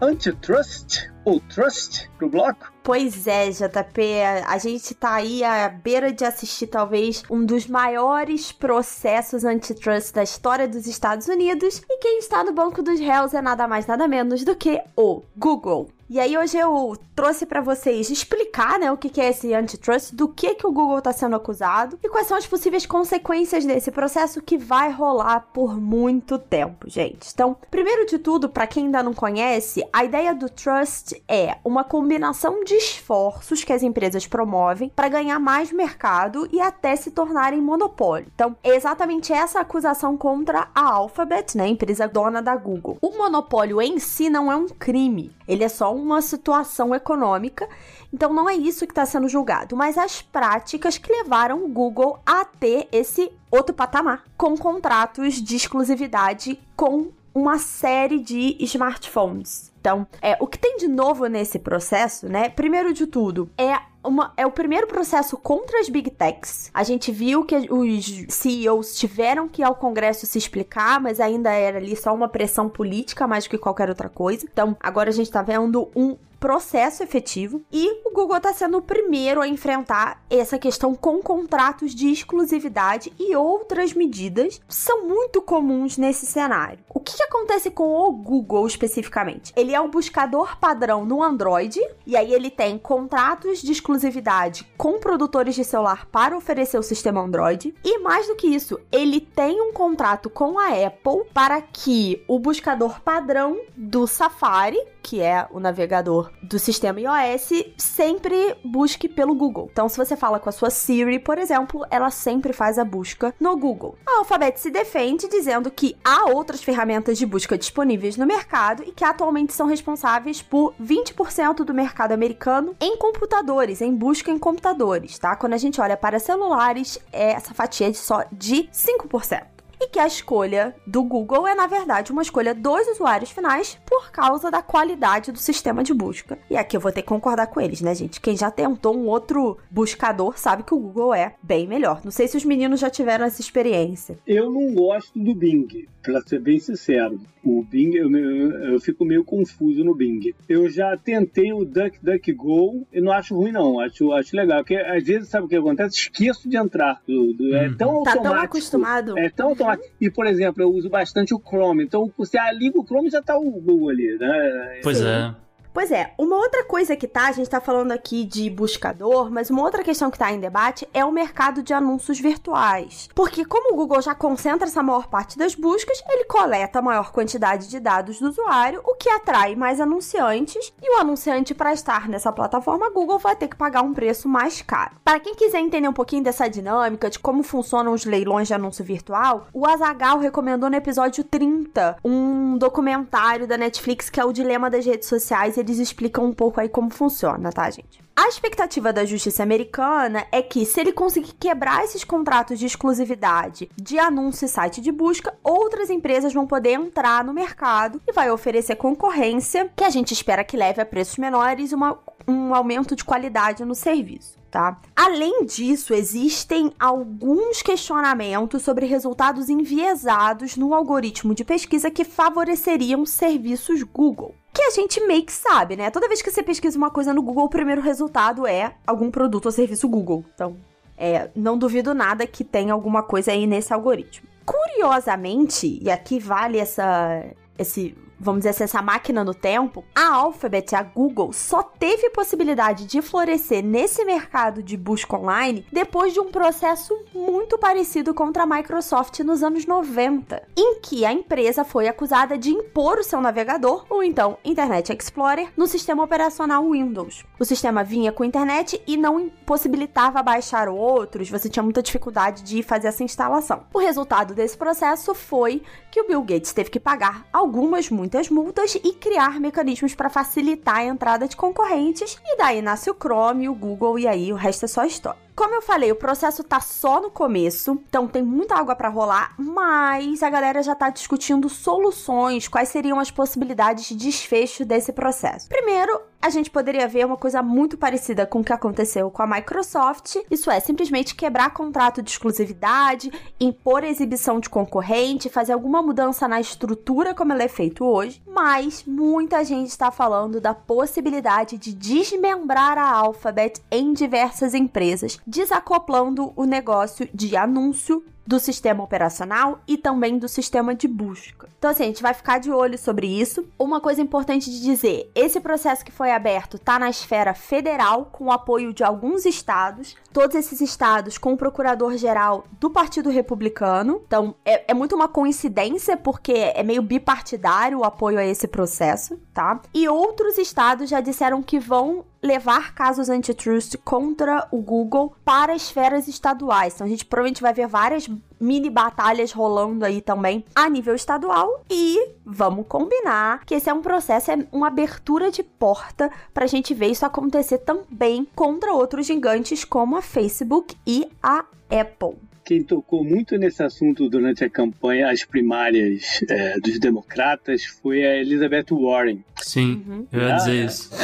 antitrust ou trust pro bloco? Pois é, JP, a gente tá aí à beira de assistir talvez um dos maiores processos antitrust da história dos Estados Unidos, e quem está no banco dos réus é nada mais nada menos do que o Google. E aí hoje eu trouxe para vocês explicar, né, o que é esse antitrust, do que que o Google está sendo acusado e quais são as possíveis consequências desse processo que vai rolar por muito tempo, gente. Então, primeiro de tudo, para quem ainda não conhece, a ideia do trust é uma combinação de esforços que as empresas promovem para ganhar mais mercado e até se tornarem monopólio. Então, é exatamente essa acusação contra a Alphabet, né, empresa dona da Google. O monopólio em si não é um crime, ele é só uma situação econômica, então não é isso que está sendo julgado, mas as práticas que levaram o Google a ter esse outro patamar, com contratos de exclusividade com uma série de smartphones. Então, é, o que tem de novo nesse processo, né? Primeiro de tudo, é uma, é o primeiro processo contra as big techs. A gente viu que os CEOs tiveram que ir ao Congresso se explicar, mas ainda era ali só uma pressão política mais do que qualquer outra coisa. Então, agora a gente tá vendo um processo efetivo e o Google está sendo o primeiro a enfrentar essa questão com contratos de exclusividade e outras medidas são muito comuns nesse cenário. O que, que acontece com o Google especificamente? Ele é o buscador padrão no Android e aí ele tem contratos de exclusividade com produtores de celular para oferecer o sistema Android e mais do que isso, ele tem um contrato com a Apple para que o buscador padrão do Safari, que é o navegador do sistema iOS sempre busque pelo Google. Então, se você fala com a sua Siri, por exemplo, ela sempre faz a busca no Google. A Alphabet se defende dizendo que há outras ferramentas de busca disponíveis no mercado e que atualmente são responsáveis por 20% do mercado americano em computadores, em busca em computadores, tá? Quando a gente olha para celulares, essa fatia é só de 5% e que a escolha do Google é, na verdade, uma escolha dos usuários finais por causa da qualidade do sistema de busca. E aqui eu vou ter que concordar com eles, né, gente? Quem já tentou um outro buscador sabe que o Google é bem melhor. Não sei se os meninos já tiveram essa experiência. Eu não gosto do Bing, pra ser bem sincero. O Bing, eu, eu, eu fico meio confuso no Bing. Eu já tentei o DuckDuckGo e não acho ruim, não. Acho, acho legal. Porque às vezes, sabe o que acontece? Esqueço de entrar. Do, do, é tão Tá automático. tão acostumado. É tão automático. E, por exemplo, eu uso bastante o Chrome. Então, você liga o Chrome já tá o Google ali, né? Pois é. Pois é, uma outra coisa que tá, a gente tá falando aqui de buscador, mas uma outra questão que tá em debate é o mercado de anúncios virtuais. Porque como o Google já concentra essa maior parte das buscas, ele coleta a maior quantidade de dados do usuário, o que atrai mais anunciantes, e o anunciante para estar nessa plataforma Google vai ter que pagar um preço mais caro. Para quem quiser entender um pouquinho dessa dinâmica, de como funcionam os leilões de anúncio virtual, o Azagal recomendou no episódio 30 um documentário da Netflix que é o Dilema das Redes Sociais. Eles explicam um pouco aí como funciona, tá, gente? A expectativa da justiça americana é que, se ele conseguir quebrar esses contratos de exclusividade de anúncio e site de busca, outras empresas vão poder entrar no mercado e vai oferecer concorrência que a gente espera que leve a preços menores e uma, um aumento de qualidade no serviço. Tá? Além disso, existem alguns questionamentos sobre resultados enviesados no algoritmo de pesquisa que favoreceriam serviços Google que a gente meio que sabe, né? Toda vez que você pesquisa uma coisa no Google, o primeiro resultado é algum produto ou serviço Google. Então, é, não duvido nada que tenha alguma coisa aí nesse algoritmo. Curiosamente, e aqui vale essa, esse vamos dizer assim, essa máquina no tempo, a Alphabet, a Google, só teve possibilidade de florescer nesse mercado de busca online depois de um processo muito parecido contra a Microsoft nos anos 90, em que a empresa foi acusada de impor o seu navegador, ou então Internet Explorer, no sistema operacional Windows. O sistema vinha com internet e não impossibilitava baixar outros, você tinha muita dificuldade de fazer essa instalação. O resultado desse processo foi que o Bill Gates teve que pagar algumas muitas multas e criar mecanismos para facilitar a entrada de concorrentes, e daí nasce o Chrome, o Google e aí o resto é só história. Como eu falei, o processo tá só no começo, então tem muita água para rolar, mas a galera já tá discutindo soluções, quais seriam as possibilidades de desfecho desse processo. Primeiro, a gente poderia ver uma coisa muito parecida com o que aconteceu com a Microsoft, isso é, simplesmente quebrar contrato de exclusividade, impor exibição de concorrente, fazer alguma mudança na estrutura como ela é feito hoje, mas muita gente está falando da possibilidade de desmembrar a Alphabet em diversas empresas desacoplando o negócio de anúncio do sistema operacional e também do sistema de busca. Então, assim, a gente vai ficar de olho sobre isso. Uma coisa importante de dizer: esse processo que foi aberto está na esfera federal, com o apoio de alguns estados, todos esses estados com o procurador-geral do Partido Republicano. Então, é, é muito uma coincidência, porque é meio bipartidário o apoio a esse processo, tá? E outros estados já disseram que vão levar casos antitrust contra o Google para esferas estaduais. Então a gente provavelmente vai ver várias mini batalhas rolando aí também a nível estadual e vamos combinar que esse é um processo, é uma abertura de porta para a gente ver isso acontecer também contra outros gigantes como a Facebook e a Apple quem tocou muito nesse assunto durante a campanha, as primárias é, dos democratas, foi a Elizabeth Warren. Sim, uhum. eu ia dizer isso.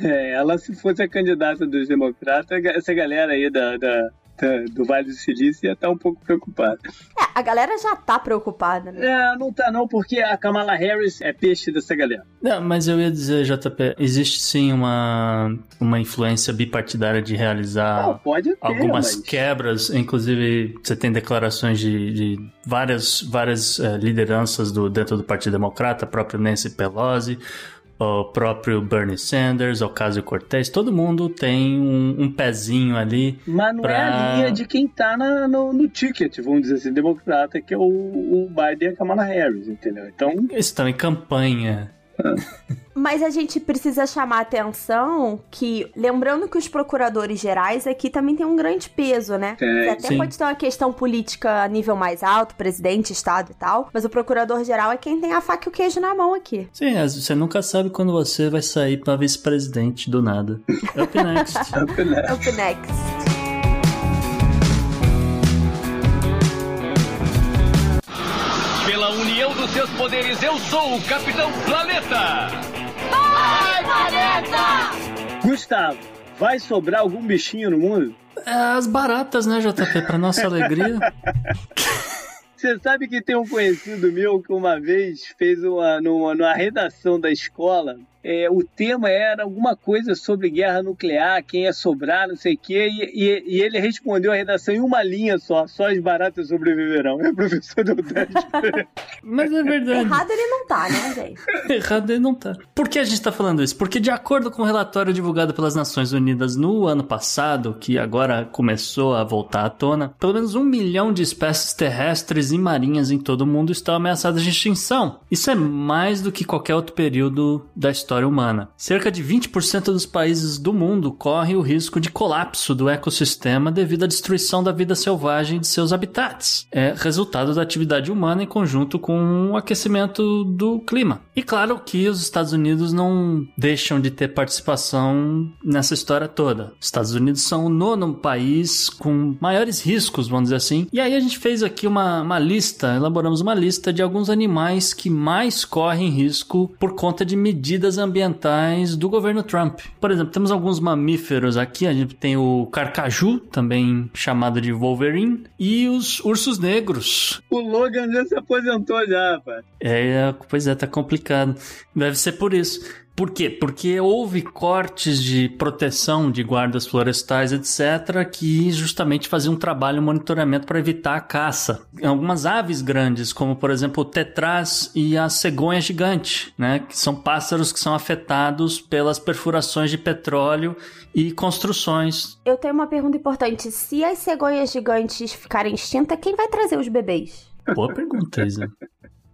É, ela, se fosse a candidata dos democratas, essa galera aí da, da do Vale do Silício ia estar tá um pouco preocupada. É, a galera já tá preocupada, né? É, não tá não, porque a Kamala Harris é peixe dessa galera. Não, mas eu ia dizer, JP, existe sim uma, uma influência bipartidária de realizar não, pode ter, algumas mas... quebras, inclusive você tem declarações de, de várias, várias uh, lideranças do, dentro do Partido Democrata, próprio Nancy Pelosi, o próprio Bernie Sanders, Ocasio-Cortez, todo mundo tem um, um, pezinho ali. Mas não pra... é a linha de quem tá na, no, no, ticket, vamos dizer assim, democrata, que é o, o Biden e a Kamala Harris, entendeu? Então... Eles estão em campanha. Mas a gente precisa chamar a atenção que, lembrando que os procuradores gerais aqui também tem um grande peso, né? É, até sim. pode ter uma questão política a nível mais alto, presidente, estado e tal, mas o procurador geral é quem tem a faca e o queijo na mão aqui. Sim, você nunca sabe quando você vai sair para vice-presidente do nada. Up next. Up next. Up next. Seus poderes, eu sou o Capitão Planeta! Vai, Planeta! Gustavo, vai sobrar algum bichinho no mundo? É, as baratas, né, JP? Pra nossa alegria. Você sabe que tem um conhecido meu que uma vez fez uma, numa, numa redação da escola, é, o tema era alguma coisa sobre guerra nuclear, quem ia sobrar, não sei o quê, e, e, e, ele respondeu a redação em uma linha só, só as baratas sobreviverão. É professor do Mas é verdade. Errado ele não tá, né, gente? Errado ele não tá. Por que a gente tá falando isso? Porque de acordo com o relatório divulgado pelas Nações Unidas no ano passado, que agora começou a voltar à tona, pelo menos um milhão de espécies terrestres e marinhas em todo o mundo estão ameaçadas de extinção. Isso é mais do que qualquer outro período da história humana. Cerca de 20% dos países do mundo correm o risco de colapso do ecossistema devido à destruição da vida selvagem de seus habitats. É resultado da atividade humana em conjunto com o aquecimento do clima. E claro que os Estados Unidos não deixam de ter participação nessa história toda. Os Estados Unidos são o nono país com maiores riscos, vamos dizer assim. E aí a gente fez aqui uma, uma lista, elaboramos uma lista de alguns animais que mais correm risco por conta de medidas ambientais do governo Trump. Por exemplo, temos alguns mamíferos aqui, a gente tem o carcaju, também chamado de Wolverine, e os ursos negros. O Logan já se aposentou já, rapaz. É, pois é, tá complicado. Deve ser por isso. Por quê? Porque houve cortes de proteção de guardas florestais, etc., que justamente faziam um trabalho, um monitoramento para evitar a caça. Algumas aves grandes, como por exemplo o tetraz e a cegonha gigante, né, que são pássaros que são afetados pelas perfurações de petróleo e construções. Eu tenho uma pergunta importante. Se as cegonhas gigantes ficarem extintas, quem vai trazer os bebês? Boa pergunta, Isa.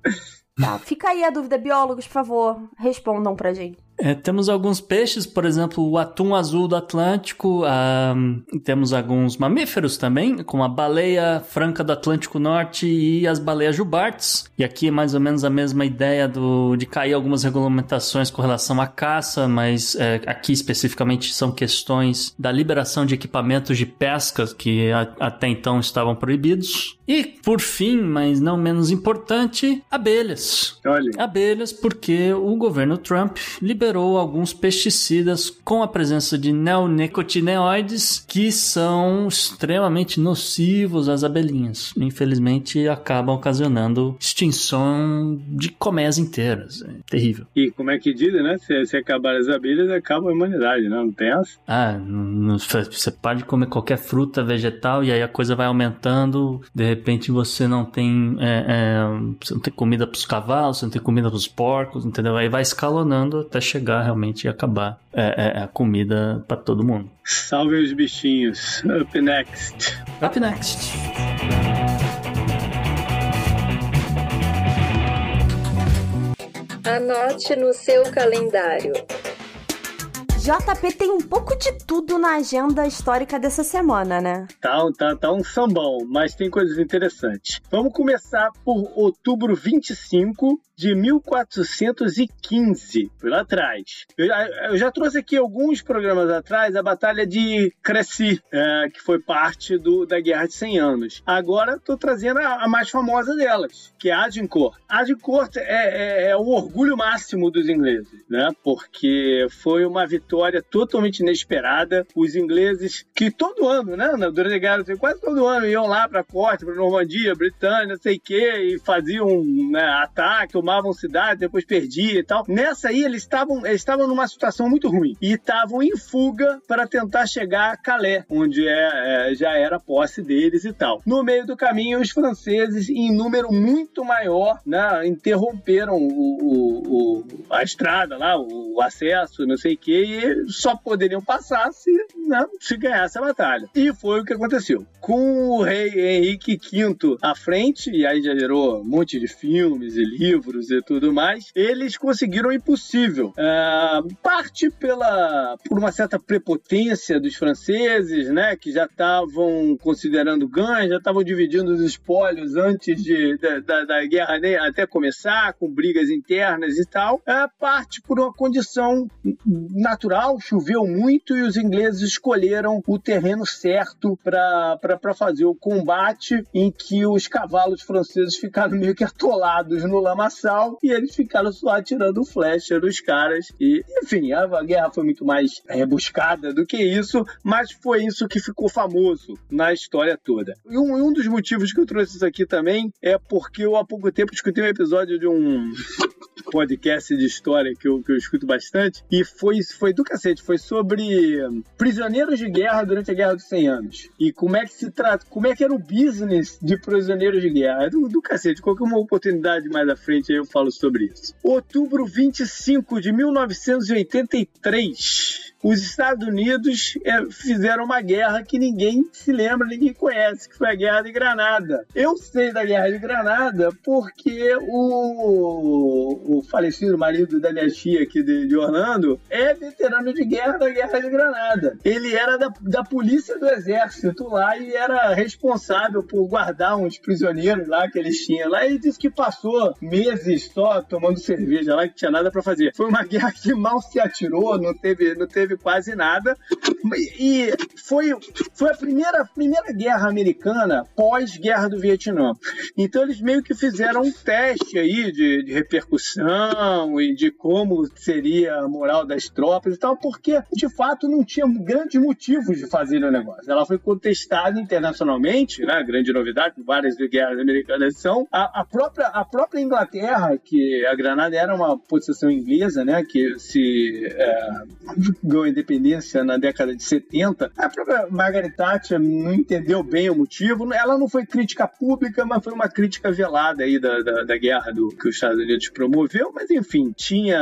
Tá, fica aí a dúvida, biólogos, por favor, respondam pra gente. É, temos alguns peixes, por exemplo, o atum azul do Atlântico. Um, temos alguns mamíferos também, como a baleia franca do Atlântico Norte e as baleias jubartes. E aqui é mais ou menos a mesma ideia do, de cair algumas regulamentações com relação à caça, mas é, aqui especificamente são questões da liberação de equipamentos de pesca que a, até então estavam proibidos. E, por fim, mas não menos importante, abelhas. Olha. Abelhas, porque o governo Trump liberou alguns pesticidas com a presença de neonicotinoides que são extremamente nocivos às abelhinhas. Infelizmente, acabam ocasionando extinção de colmeias inteiras. É terrível. E como é que dizem, né? Se, se acabar as abelhas, acaba a humanidade, né? Não tem essa? Ah, você pode comer qualquer fruta vegetal e aí a coisa vai aumentando. De repente você não tem, é, é, você não tem comida para os cavalos, você não tem comida para os porcos, entendeu? Aí vai escalonando até chegar realmente e acabar é, é a comida para todo mundo. Salve os bichinhos. Up next. Up next. Anote no seu calendário. JP tem um pouco de tudo na agenda histórica dessa semana, né? Tá, tá, tá um sambão, mas tem coisas interessantes. Vamos começar por outubro 25 de 1415, por lá atrás. Eu, eu, já trouxe aqui alguns programas atrás a Batalha de Crécy, é, que foi parte do, da Guerra de 100 Anos. Agora estou trazendo a, a, mais famosa delas, que é Agincourt. Agincourt é, é, é o orgulho máximo dos ingleses, né? Porque foi uma vitória vitória totalmente inesperada. Os ingleses, que todo ano, né, durante a guerra, assim, quase todo ano iam lá para a corte, para Normandia, Britânia, sei o quê, e faziam né, ataque, tomavam cidade, depois perdiam e tal. Nessa aí, eles estavam eles estavam numa situação muito ruim e estavam em fuga para tentar chegar a Calais, onde é, é, já era posse deles e tal. No meio do caminho, os franceses, em número muito maior, né, interromperam o, o, o a estrada lá, o acesso, não sei o quê, e só poderiam passar se, né, se ganhasse a batalha. E foi o que aconteceu. Com o rei Henrique V à frente, e aí já gerou um monte de filmes e livros e tudo mais, eles conseguiram o impossível. Uh, parte pela, por uma certa prepotência dos franceses, né, que já estavam considerando ganho, já estavam dividindo os espólios antes de, da, da, da guerra né, até começar, com brigas internas e tal. Uh, parte por uma condição natural natural, choveu muito e os ingleses escolheram o terreno certo para fazer o combate, em que os cavalos franceses ficaram meio que atolados no lamaçal e eles ficaram só atirando flecha nos caras. E, enfim, a, guerra foi muito mais rebuscada do que isso, mas foi isso que ficou famoso na história toda. E um, um dos motivos que eu trouxe isso aqui também é porque eu há pouco tempo escutei um episódio de um podcast de história que eu, que eu escuto bastante, e foi, foi do cacete, foi sobre prisioneiros de guerra durante a Guerra dos 100 Anos. E como é que se trata, como é que era o business de prisioneiros de guerra. É do, do cacete, qualquer uma oportunidade mais à frente eu falo sobre isso. Outubro 25 de 1983 os Estados Unidos é, fizeram uma guerra que ninguém se lembra, ninguém conhece, que foi a Guerra de Granada. Eu sei da Guerra de Granada porque o, o falecido marido da minha tia aqui de, de, Orlando é veterano de guerra da Guerra de Granada. Ele era da, da polícia do exército lá e era responsável por guardar uns prisioneiros lá que eles tinham lá. Ele disse que passou meses só tomando cerveja lá, que tinha nada para fazer. Foi uma guerra que mal se atirou, não teve, não teve quase nada. E foi, foi a primeira, primeira guerra americana pós-guerra do Vietnã. Então eles meio que fizeram um teste aí de, de repercussão e de como seria a moral das tropas e tal, porque de fato não tinha grandes motivos de fazer o negócio. Ela foi contestada internacionalmente, né? Grande novidade, várias guerras americanas são. A, a, própria, a própria Inglaterra, que a Granada era uma possessão inglesa, né? Que se é, ganhou independência na década de 70, a própria Margaret Thatcher não entendeu bem o motivo. Ela não foi crítica pública, mas foi uma crítica velada aí da, da, da guerra do, que os Estados Unidos promoveu. Mas enfim, tinha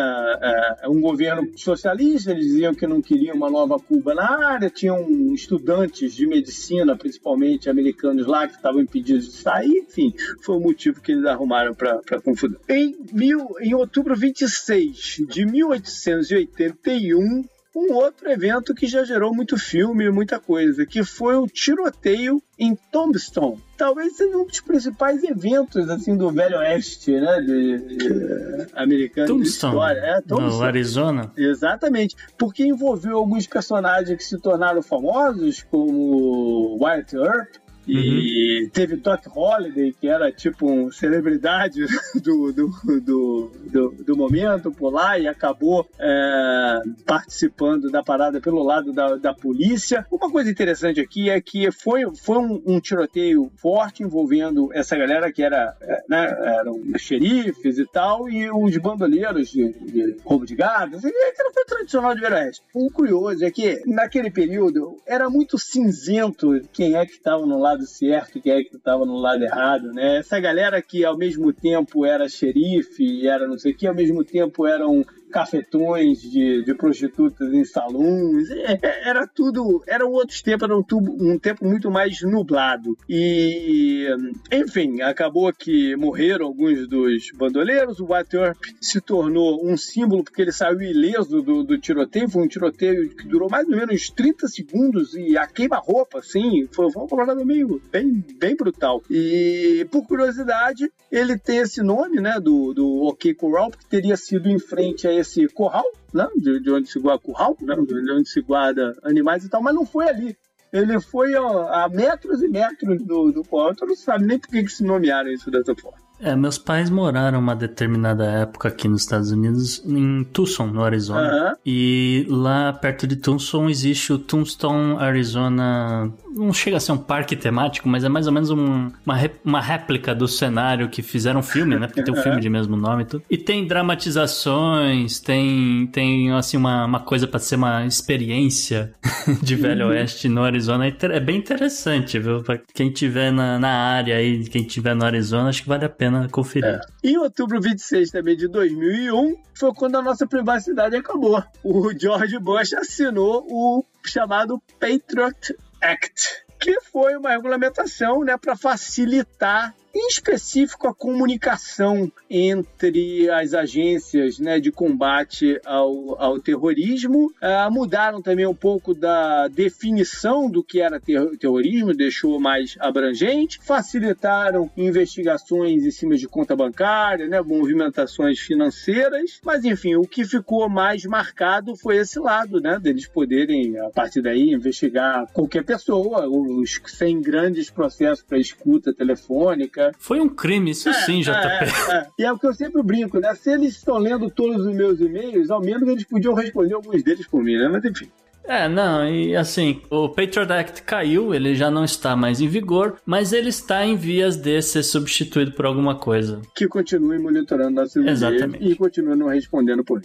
uh, um governo socialista, eles diziam que não queriam uma nova Cuba na área, tinham estudantes de medicina, principalmente americanos lá, que estavam impedidos de sair. Enfim, foi o motivo que eles arrumaram para confusão. Em, mil, em outubro 26 de 1881, um outro evento que já gerou muito filme, muita coisa, que foi o tiroteio em Tombstone. Talvez seja um dos principais eventos assim do Velho Oeste, né, de, de americano Tombstone. de história. É, Tombstone. No Arizona. Exatamente, porque envolveu alguns personagens que se tornaram famosos, como Wyatt Earp, e uhum. teve Doc Holliday, que era tipo um celebridade do, do, do, do, do momento por lá e acabou é, participando da parada pelo lado da, da polícia. Uma coisa interessante aqui é que foi, foi um, um tiroteio forte envolvendo essa galera que era, é, né, eram xerifes e tal, e os bandoleiros de, de roubo de gado. Assim, aquilo foi tradicional de Veroeste. O curioso é que naquele período era muito cinzento quem é que estava no lado lado certo quem é que estava no lado errado, né? Essa galera que ao mesmo tempo era xerife era não sei o que, ao mesmo tempo eram cafetões de, de prostitutas em salões. É, é, era tudo. Era outros tempos, era um, tubo, um tempo muito mais nublado. E, enfim, acabou que morreram alguns dos bandoleiros. O White Earp se tornou um símbolo porque ele saiu ileso do, do tiroteio. Foi um tiroteio que durou mais ou menos 30 segundos e a queima-roupa, assim, foi, uma parada meio bem, bem brutal. E, por curiosidade, ele tem esse nome, né, do, do OK Corral, que teria sido em frente a esse curral, né? De, de onde se guarda curral, né? De onde se guarda animais e tal, mas não foi ali. Ele foi ó, a metros e metros do, do curral, então não sabe nem por que, que se nomearam isso dessa forma. É, meus pais moraram uma determinada época aqui nos Estados Unidos, em Tucson, no Arizona. Uhum. E lá perto de Tucson existe o Tombstone Arizona. Não chega a ser um parque temático, mas é mais ou menos um, uma, uma réplica do cenário que fizeram um filme, né? Porque tem um filme de mesmo nome e tudo. E tem dramatizações, tem, tem assim, uma, uma coisa para ser uma experiência de Velho uhum. Oeste no Arizona. É bem interessante, viu? Pra quem tiver na, na área aí, quem tiver no Arizona, acho que vale a pena pena conferir. É. Em outubro 26 também de 2001, foi quando a nossa privacidade acabou. O George Bush assinou o chamado Patriot Act, que foi uma regulamentação né, para facilitar em específico a comunicação entre as agências né, de combate ao, ao terrorismo. Uh, mudaram também um pouco da definição do que era ter terrorismo, deixou mais abrangente. Facilitaram investigações em cima de conta bancária, né, movimentações financeiras. Mas, enfim, o que ficou mais marcado foi esse lado, né, deles poderem, a partir daí, investigar qualquer pessoa, os, sem grandes processos para escuta telefônica foi um crime, isso é, sim, JP. É, é. E é o que eu sempre brinco, né? Se eles estão lendo todos os meus e-mails, ao menos eles podiam responder alguns deles por mim, né? Mas enfim. É, não, e assim, o Patriot Act caiu, ele já não está mais em vigor, mas ele está em vias de ser substituído por alguma coisa. Que continue monitorando nosso Exatamente. e continue não respondendo por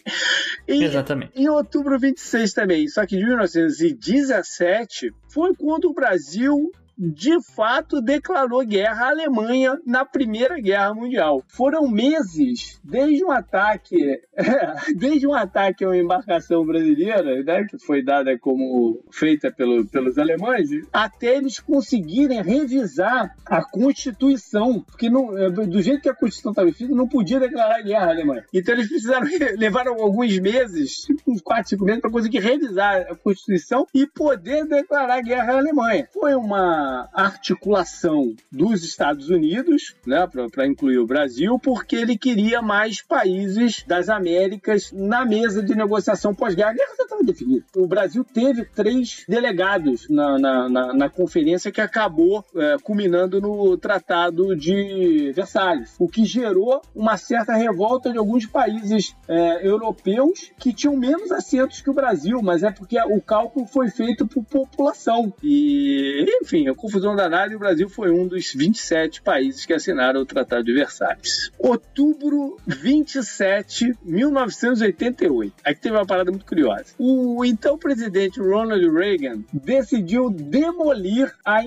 ele. Exatamente. Em outubro 26 também, só que de 1917, foi quando o Brasil de fato declarou guerra à Alemanha na Primeira Guerra Mundial. Foram meses desde um ataque, desde um ataque a uma embarcação brasileira, né, que foi dada como feita pelo, pelos alemães, até eles conseguirem revisar a Constituição, porque não, do jeito que a Constituição estava escrita, não podia declarar guerra à Alemanha. Então eles precisaram levaram alguns meses, tipo uns 4, 5 meses, para conseguir revisar a Constituição e poder declarar guerra à Alemanha. Foi uma articulação dos Estados Unidos, né, para incluir o Brasil, porque ele queria mais países das Américas na mesa de negociação pós-guerra. A guerra já estava definida. O Brasil teve três delegados na, na, na, na conferência que acabou é, culminando no Tratado de Versalhes, o que gerou uma certa revolta de alguns países é, europeus que tinham menos assentos que o Brasil, mas é porque o cálculo foi feito por população. E, enfim, confusão danada e o Brasil foi um dos 27 países que assinaram o Tratado de Versalhes. Outubro 27, 1988. Aqui teve uma parada muito curiosa. O então presidente Ronald Reagan decidiu demolir a,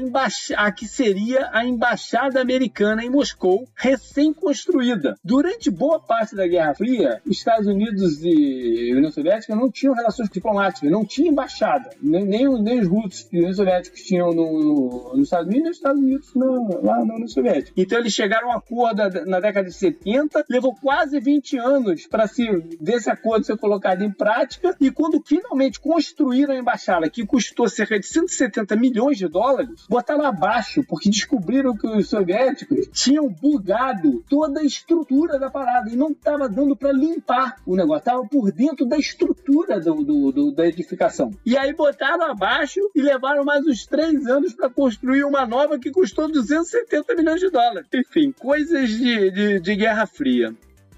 a que seria a embaixada americana em Moscou, recém-construída. Durante boa parte da Guerra Fria, Estados Unidos e União Soviética não tinham relações diplomáticas, não tinha embaixada. Nem, nem, nem os russos e os soviéticos tinham no, nos Estados Unidos e nos Estados Unidos no, lá na União Soviética. Então eles chegaram a um acordo na década de 70, levou quase 20 anos para se desse acordo ser colocado em prática e quando finalmente construíram a embaixada, que custou cerca de 170 milhões de dólares, botaram abaixo porque descobriram que os soviéticos tinham bugado toda a estrutura da parada e não estava dando para limpar o negócio, estava por dentro da estrutura do, do, do, da edificação. E aí botaram abaixo e levaram mais uns três anos para construir uma nova que custou 270 milhões de dólares. Enfim, coisas de, de, de Guerra Fria.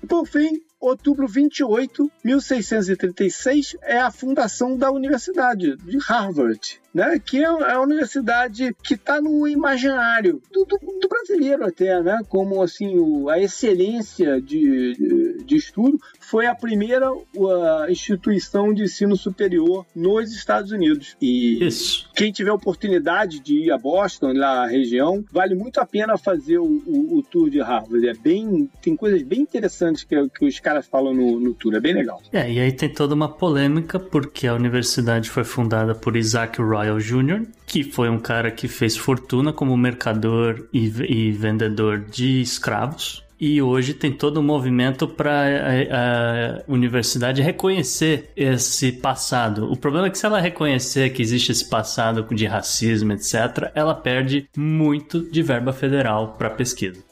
Por fim, outubro 28, 1636, é a fundação da Universidade de Harvard né? Que é, é a universidade que está no imaginário do, do, do, brasileiro até, né? Como assim o, a excelência de, de, de, estudo foi a primeira a instituição de ensino superior nos Estados Unidos. E Isso. quem tiver oportunidade de ir a Boston, lá região, vale muito a pena fazer o, o, o, tour de Harvard. É bem, tem coisas bem interessantes que, que os caras falam no, no tour. É bem legal. É, e aí tem toda uma polêmica porque a universidade foi fundada por Isaac Roy Royal Jr., que foi um cara que fez fortuna como mercador e, e vendedor de escravos. E hoje tem todo um movimento para a, a, universidade reconhecer esse passado. O problema é que se ela reconhecer que existe esse passado de racismo, etc., ela perde muito de verba federal para pesquisa.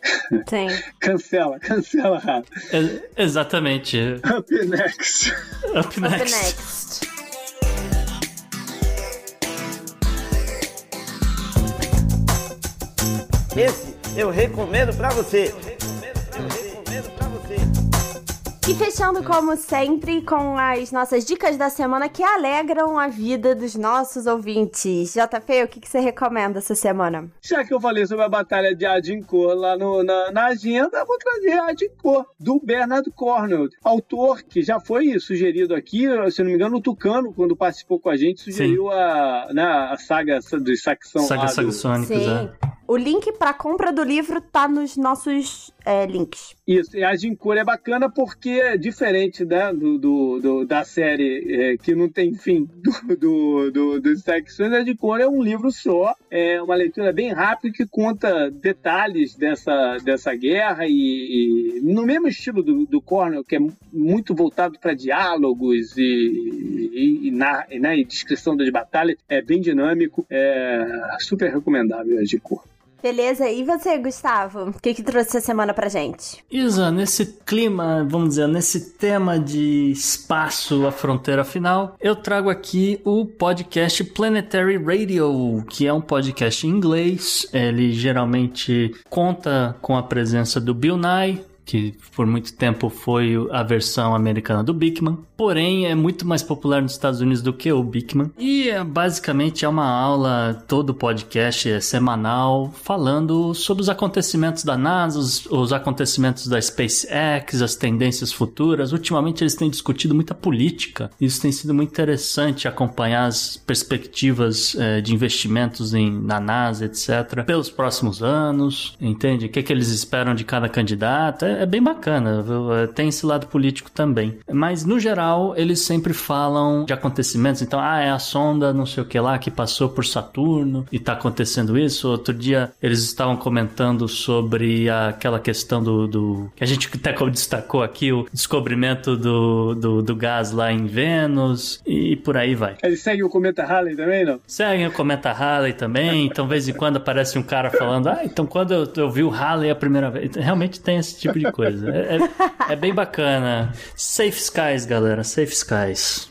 Tem. cancela, cancela, É, exatamente. Up next. Up next. Up next. Esse eu recomendo para você. E fechando como sempre com as nossas dicas da semana que alegram a vida dos nossos ouvintes. JP, o que, que você recomenda essa semana? Já que eu falei sobre a batalha de Agincourt lá no, na, na agenda, vou trazer Agincourt, do Bernard Cornwell, autor que já foi sugerido aqui, se não me engano, o Tucano, quando participou com a gente, sugeriu a, né, a saga dos Saxão. Saga Saxônicos, é. O link para compra do livro tá nos nossos é, links. Isso, e a Gincor é bacana porque é diferente né, do, do, do da série é, que não tem fim do, do, do, dos secções, a Gincor é um livro só, é uma leitura bem rápida que conta detalhes dessa, dessa guerra e, e no mesmo estilo do, do Cornell, que é muito voltado para diálogos e, e, e, na, né, e descrição das batalhas, é bem dinâmico, é super recomendável a Gincor. Beleza, e você, Gustavo? O que, que trouxe essa semana pra gente? Isa, nesse clima, vamos dizer, nesse tema de espaço, a fronteira final, eu trago aqui o podcast Planetary Radio, que é um podcast em inglês. Ele geralmente conta com a presença do Bill Nye, que por muito tempo foi a versão americana do Bigman, porém é muito mais popular nos Estados Unidos do que o Bigman. E é, basicamente é uma aula, todo podcast é semanal, falando sobre os acontecimentos da NASA, os, os acontecimentos da SpaceX, as tendências futuras. Ultimamente eles têm discutido muita política. Isso tem sido muito interessante acompanhar as perspectivas é, de investimentos em, na NASA, etc., pelos próximos anos, entende? O que, é que eles esperam de cada candidato. É, é bem bacana, viu? É, tem esse lado político também. Mas, no geral, eles sempre falam de acontecimentos. Então, ah, é a sonda não sei o que lá que passou por Saturno e tá acontecendo isso. Outro dia eles estavam comentando sobre aquela questão do, do que a gente até destacou aqui, o descobrimento do, do, do gás lá em Vênus e por aí vai. Eles seguem o Cometa Halley também, não? Seguem o Cometa Halley também. Então, de vez em quando aparece um cara falando, ah, então quando eu, eu vi o Halley a primeira vez. Realmente tem esse tipo de coisa. É, é, é bem bacana. Safe Skies, galera. Safe Skies.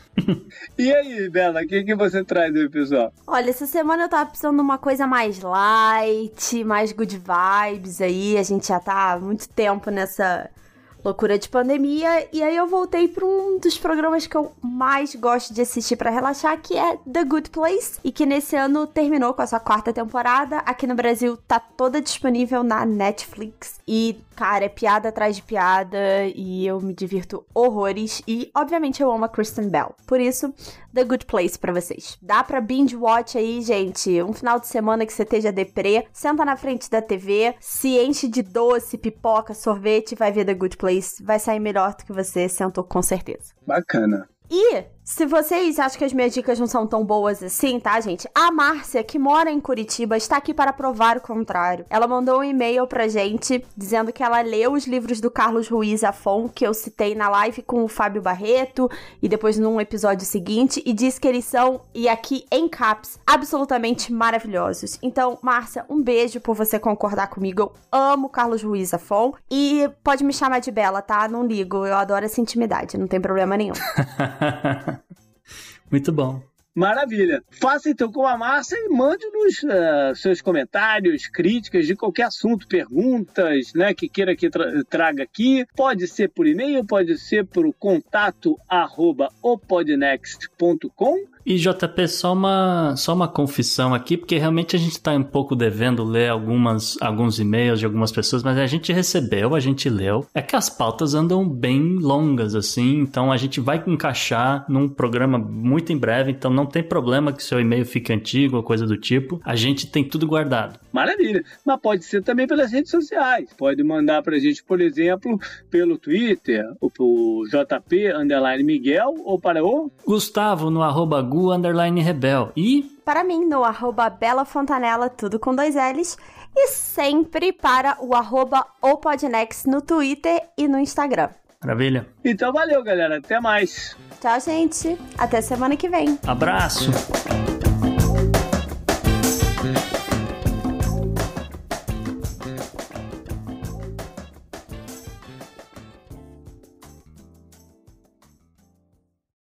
E aí, Bela, o que, que você traz aí, pessoal? Olha, essa semana eu tava precisando de uma coisa mais light, mais good vibes aí. A gente já tá há muito tempo nessa loucura de pandemia. E aí eu voltei para um dos programas que eu mais gosto de assistir para relaxar, que é The Good Place, e que nesse ano terminou com a sua quarta temporada. Aqui no Brasil tá toda disponível na Netflix. E, cara, é piada atrás de piada e eu me divirto horrores. E, obviamente, eu amo a Kristen Bell. Por isso, The Good Place para vocês. Dá pra binge watch aí, gente. Um final de semana que você esteja deprê, senta na frente da TV, se enche de doce, pipoca, sorvete, vai ver The Good Place. Vai sair melhor do que você sentou com certeza. Bacana. E se vocês acham que as minhas dicas não são tão boas assim, tá, gente? A Márcia, que mora em Curitiba, está aqui para provar o contrário. Ela mandou um e-mail pra gente dizendo que ela leu os livros do Carlos Ruiz Afon, que eu citei na live com o Fábio Barreto e depois num episódio seguinte, e diz que eles são, e aqui em caps, absolutamente maravilhosos. Então, Márcia, um beijo por você concordar comigo. Eu amo Carlos Ruiz Afon e pode me chamar de Bela, tá? Não ligo, eu adoro essa intimidade, não tem problema nenhum. Muito bom. Maravilha. Faça então com a Márcia e mande-nos uh, seus comentários, críticas de qualquer assunto, perguntas, né, que queira que tra traga aqui. Pode ser por e-mail, pode ser por contato arroba e JP, só uma, só uma confissão aqui, porque realmente a gente está um pouco devendo ler algumas, alguns e-mails de algumas pessoas, mas a gente recebeu, a gente leu. É que as pautas andam bem longas, assim, então a gente vai encaixar num programa muito em breve, então não tem problema que seu e-mail fique antigo ou coisa do tipo. A gente tem tudo guardado. Maravilha. Mas pode ser também pelas redes sociais. Pode mandar pra gente, por exemplo, pelo Twitter, ou pro JP Underline Miguel, ou para o Gustavo no arroba Gu underline Rebel. E para mim no arroba Bela Fontanella, tudo com dois L's. E sempre para o arroba Opodnext no Twitter e no Instagram. Maravilha. Então valeu, galera. Até mais. Tchau, gente. Até semana que vem. Abraço.